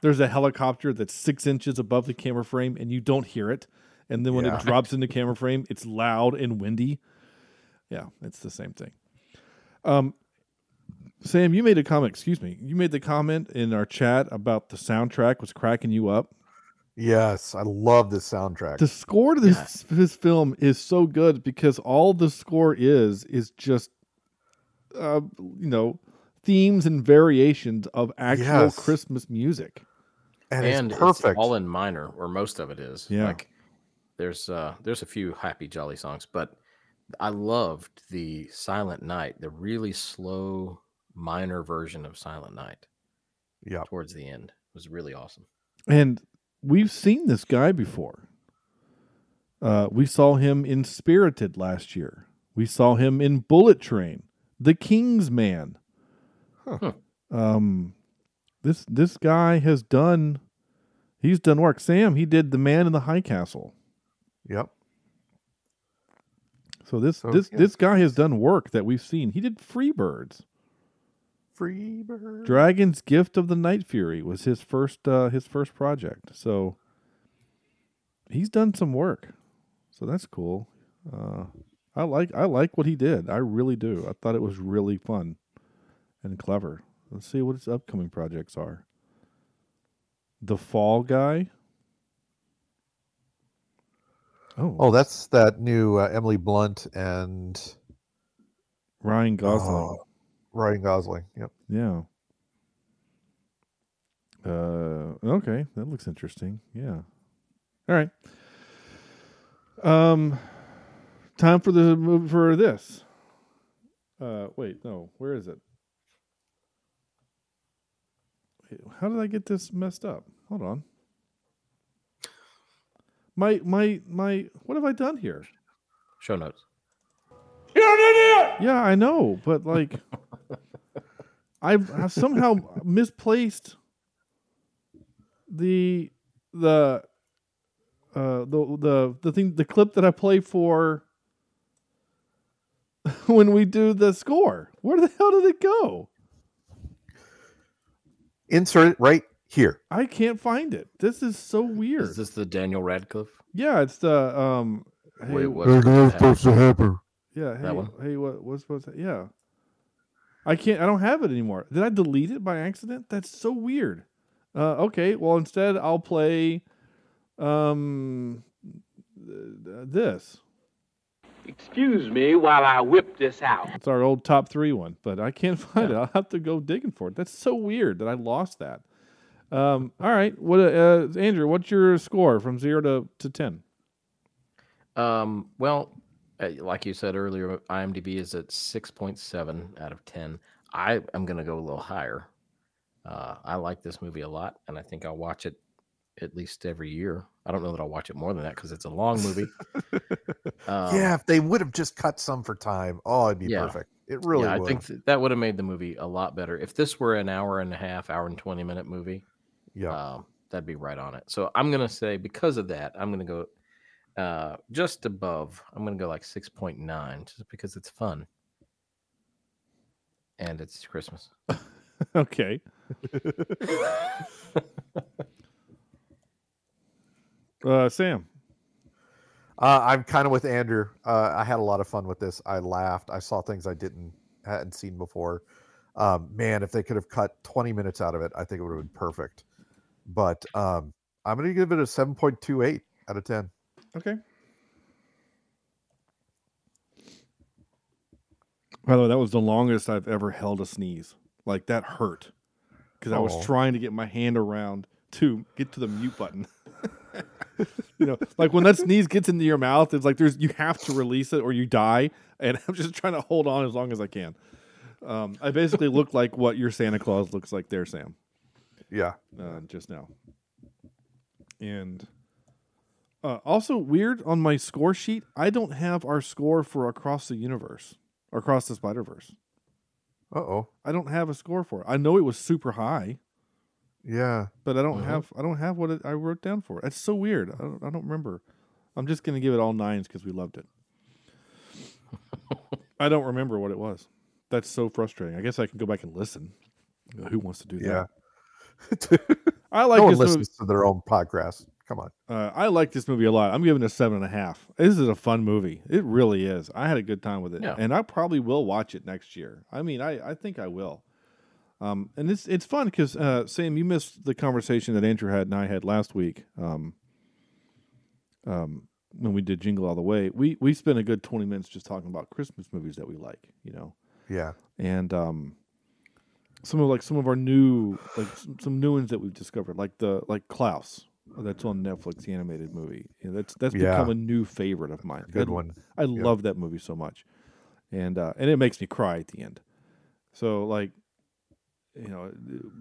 there's a helicopter that's six inches above the camera frame and you don't hear it, and then when Yeah. it *laughs* drops into camera frame, it's loud and windy. Yeah, it's the same thing. Um, Sam, you made a comment. Excuse me. You made the comment in our chat about the soundtrack was cracking you up. Yes, I love this soundtrack. The score to this this film is so good because all the score is is just, uh, you know, themes and variations of actual Yes. Christmas music. And, it's perfect. all in minor, or most of it is. Yeah. Like there's uh there's a few happy jolly songs, but I loved the Silent Night, the really slow minor version of Silent Night. Yeah. Towards the end was really awesome. And we've seen this guy before. Uh, we saw him in Spirited last year. We saw him in Bullet Train, The King's Man. Huh. Um, this this guy has done. He's done work. Sam, he did The Man in the High Castle. Yep. So this So, this yeah. this guy has done work that we've seen. He did Freebirds. Freebird. Dragon's Gift of the Night Fury was his first uh, his first project. So he's done some work. So that's cool. Uh, I like I like what he did. I really do. I thought it was really fun and clever. Let's see what his upcoming projects are. The Fall Guy. Oh, Oh, that's that new uh, Emily Blunt and Ryan Gosling. Oh, Ryan Gosling. Yep. Yeah. Uh, okay, that looks interesting. Yeah. All right. Um, time for the move for this. Uh, wait, no, where is it? Wait, How did I get this messed up? Hold on. My my my. What have I done here? Show notes. You're an idiot. Yeah, I know, but like, *laughs* I've, I've somehow misplaced the the uh the the the thing the clip that I play for *laughs* when we do the score. Where the hell did it go? Insert it right here. I can't find it. This is so weird. Is this the Daniel Radcliffe? yeah, it's the um. Hey, Wait, what's supposed to happen? Yeah. Hey, That one? hey, what what's supposed to? Yeah. I can't. I don't have it anymore. Did I delete it by accident? That's so weird. Uh, okay. Well, instead, I'll play um th- this. Excuse me while I whip this out. It's our old top three one, but I can't *laughs* find it. I'll have to go digging for it. That's so weird that I lost that. Um, all right. What, uh, Andrew? What's your score from zero to to ten? Um, well, uh, like you said earlier, IMDb is at 6.7 out of 10. I am going to go a little higher. Uh, I like this movie a lot, and I think I'll watch it at least every year. I don't know that I'll watch it more than that because it's a long movie. *laughs* Um, yeah, if they would have just cut some for time, oh, it'd be Yeah. perfect. It really yeah, would. I think th- that would have made the movie a lot better. If this were an hour and a half, hour and 20 minute movie, yeah, um, that'd be right on it. So I'm going to say, because of that, I'm going to go uh, just above. I'm going to go like 6.9 just because it's fun. And it's Christmas. *laughs* okay. uh, Sam. Uh, I'm kind of with Andrew. Uh, I had a lot of fun with this. I laughed. I saw things I didn't hadn't seen before. Um, man, if they could have cut 20 minutes out of it, I think it would have been perfect. But um, I'm going to give it a 7.28 out of 10. Okay. By the way, that was the longest I've ever held a sneeze. Like that hurt because I was trying to get my hand around to get to the mute button. *laughs* you know, like when that sneeze gets into your mouth, it's like there's you have to release it or you die, and *laughs* I'm just trying to hold on as long as I can. um, I basically look like what your Santa Claus looks like there, Sam. Yeah. Uh, just now. And uh, also weird on my score sheet, I don't have our score for Across the Universe, Across the Spider Verse. Uh oh. I don't have a score for it. I know it was super high, Yeah. but I don't Mhm. have I don't have what it, I wrote down for it. It's so weird. I don't, I don't remember. I'm just gonna give it all nines because we loved it. *laughs* I don't remember what it was. That's so frustrating. I guess I can go back and listen. Who wants to do that? *laughs* I like no one this movie. listens to their own podcast. Come on. Uh, I like this movie a lot. I'm giving it a seven and a half. This is a fun movie. It really is. I had a good time with it, Yeah. and I probably will watch it next year. I mean, I, I think I will. Um, and it's it's fun because uh, Sam, you missed the conversation that Andrew had and I had last week. Um, um, when we did Jingle All the Way, we we spent a good twenty minutes just talking about Christmas movies that we like. You know, Yeah. and um, some of like some of our new like some, some new ones that we've discovered, like the like Klaus, that's on Netflix, the animated movie. You know, that's that's Yeah. become a new favorite of mine. Good I, one. I love that movie so much, and uh, and it makes me cry at the end. So like, you know,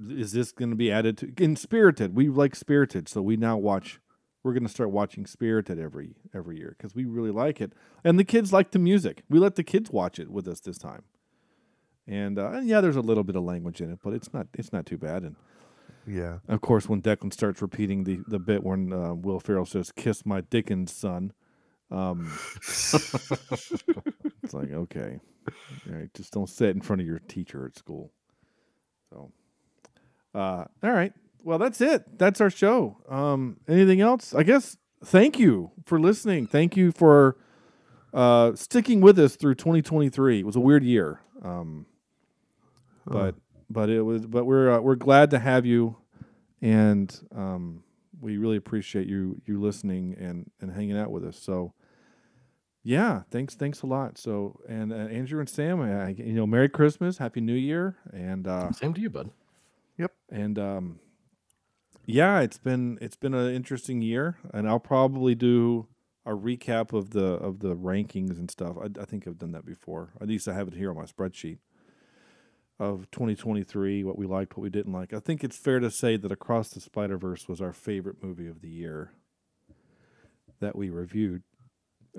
is this going to be added to in Spirited? We like Spirited, so we now watch. We're going to start watching Spirited every every year because we really like it, and the kids like the music. We let the kids watch it with us this time, and, uh, and yeah, there's a little bit of language in it, but it's not it's not too bad. And Yeah. of course, when Declan starts repeating the the bit when uh, Will Ferrell says "Kiss my Dickens, son," um, *laughs* it's like okay, all right, just don't sit in front of your teacher at school. So, uh, all right, well, that's it. That's our show. Um, anything else? I guess. Thank you for listening. Thank you for uh, sticking with us through 2023. It was a weird year, um, but but it was. But we're uh, we're glad to have you, and um, we really appreciate you you listening and and hanging out with us. So. Yeah, thanks, thanks a lot. So, and uh, Andrew and Sam, uh, you know, Merry Christmas, Happy New Year, and uh, Same to you, bud. Yep. and um, yeah, it's been it's been an interesting year, and I'll probably do a recap of the of the rankings and stuff. I, I think I've done that before. At least I have it here on my spreadsheet of 2023, what we liked, what we didn't like. I think it's fair to say that Across the Spider Verse was our favorite movie of the year that we reviewed.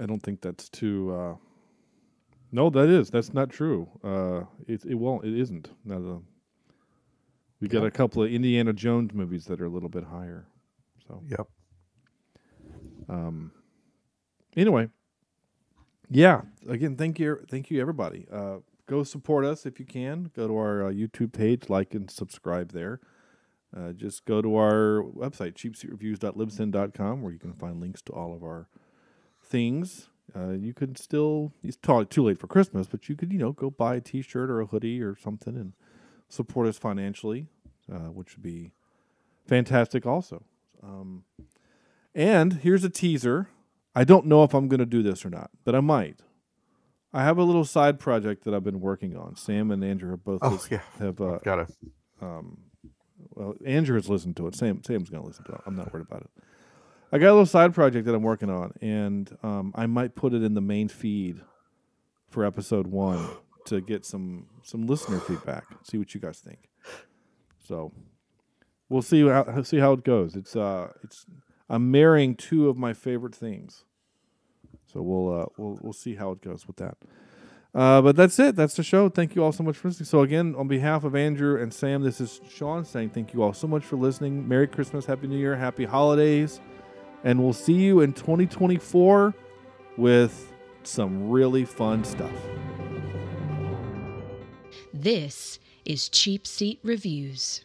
I don't think that's too. Uh, no, that is that's not true. Uh, it it won't. It isn't. Now the we got a couple of Indiana Jones movies that are a little bit higher. So Yep. um. Anyway, yeah. Again, thank you, thank you, everybody. Uh, go support us if you can. Go to our uh, YouTube page, like and subscribe there. Uh, just go to our website, cheapseatreviews.libsyn.com, where you can find links to all of our things. Uh, you could still, it's probably too late for Christmas, but you could, you know, go buy a t shirt or a hoodie or something and support us financially, uh, which would be fantastic also. Um, and here's a teaser. I don't know if I'm going to do this or not, but I might. I have a little side project that I've been working on. Sam and Andrew have both Oh, lis- yeah. have uh, Got it. um, well, Andrew has listened to it. Sam Sam's going to listen to it. I'm not worried about it. I got a little side project that I'm working on, and um, I might put it in the main feed for episode one to get some some listener feedback. See what you guys think. So we'll see how see how it goes. It's uh it's I'm marrying two of my favorite things. So we'll uh we'll we'll see how it goes with that. Uh, but that's it. That's the show. Thank you all so much for listening. So again, on behalf of Andrew and Sam, this is Sean saying thank you all so much for listening. Merry Christmas, Happy New Year, Happy Holidays, and we'll see you in 2024 with some really fun stuff. This is Cheap Seat Reviews.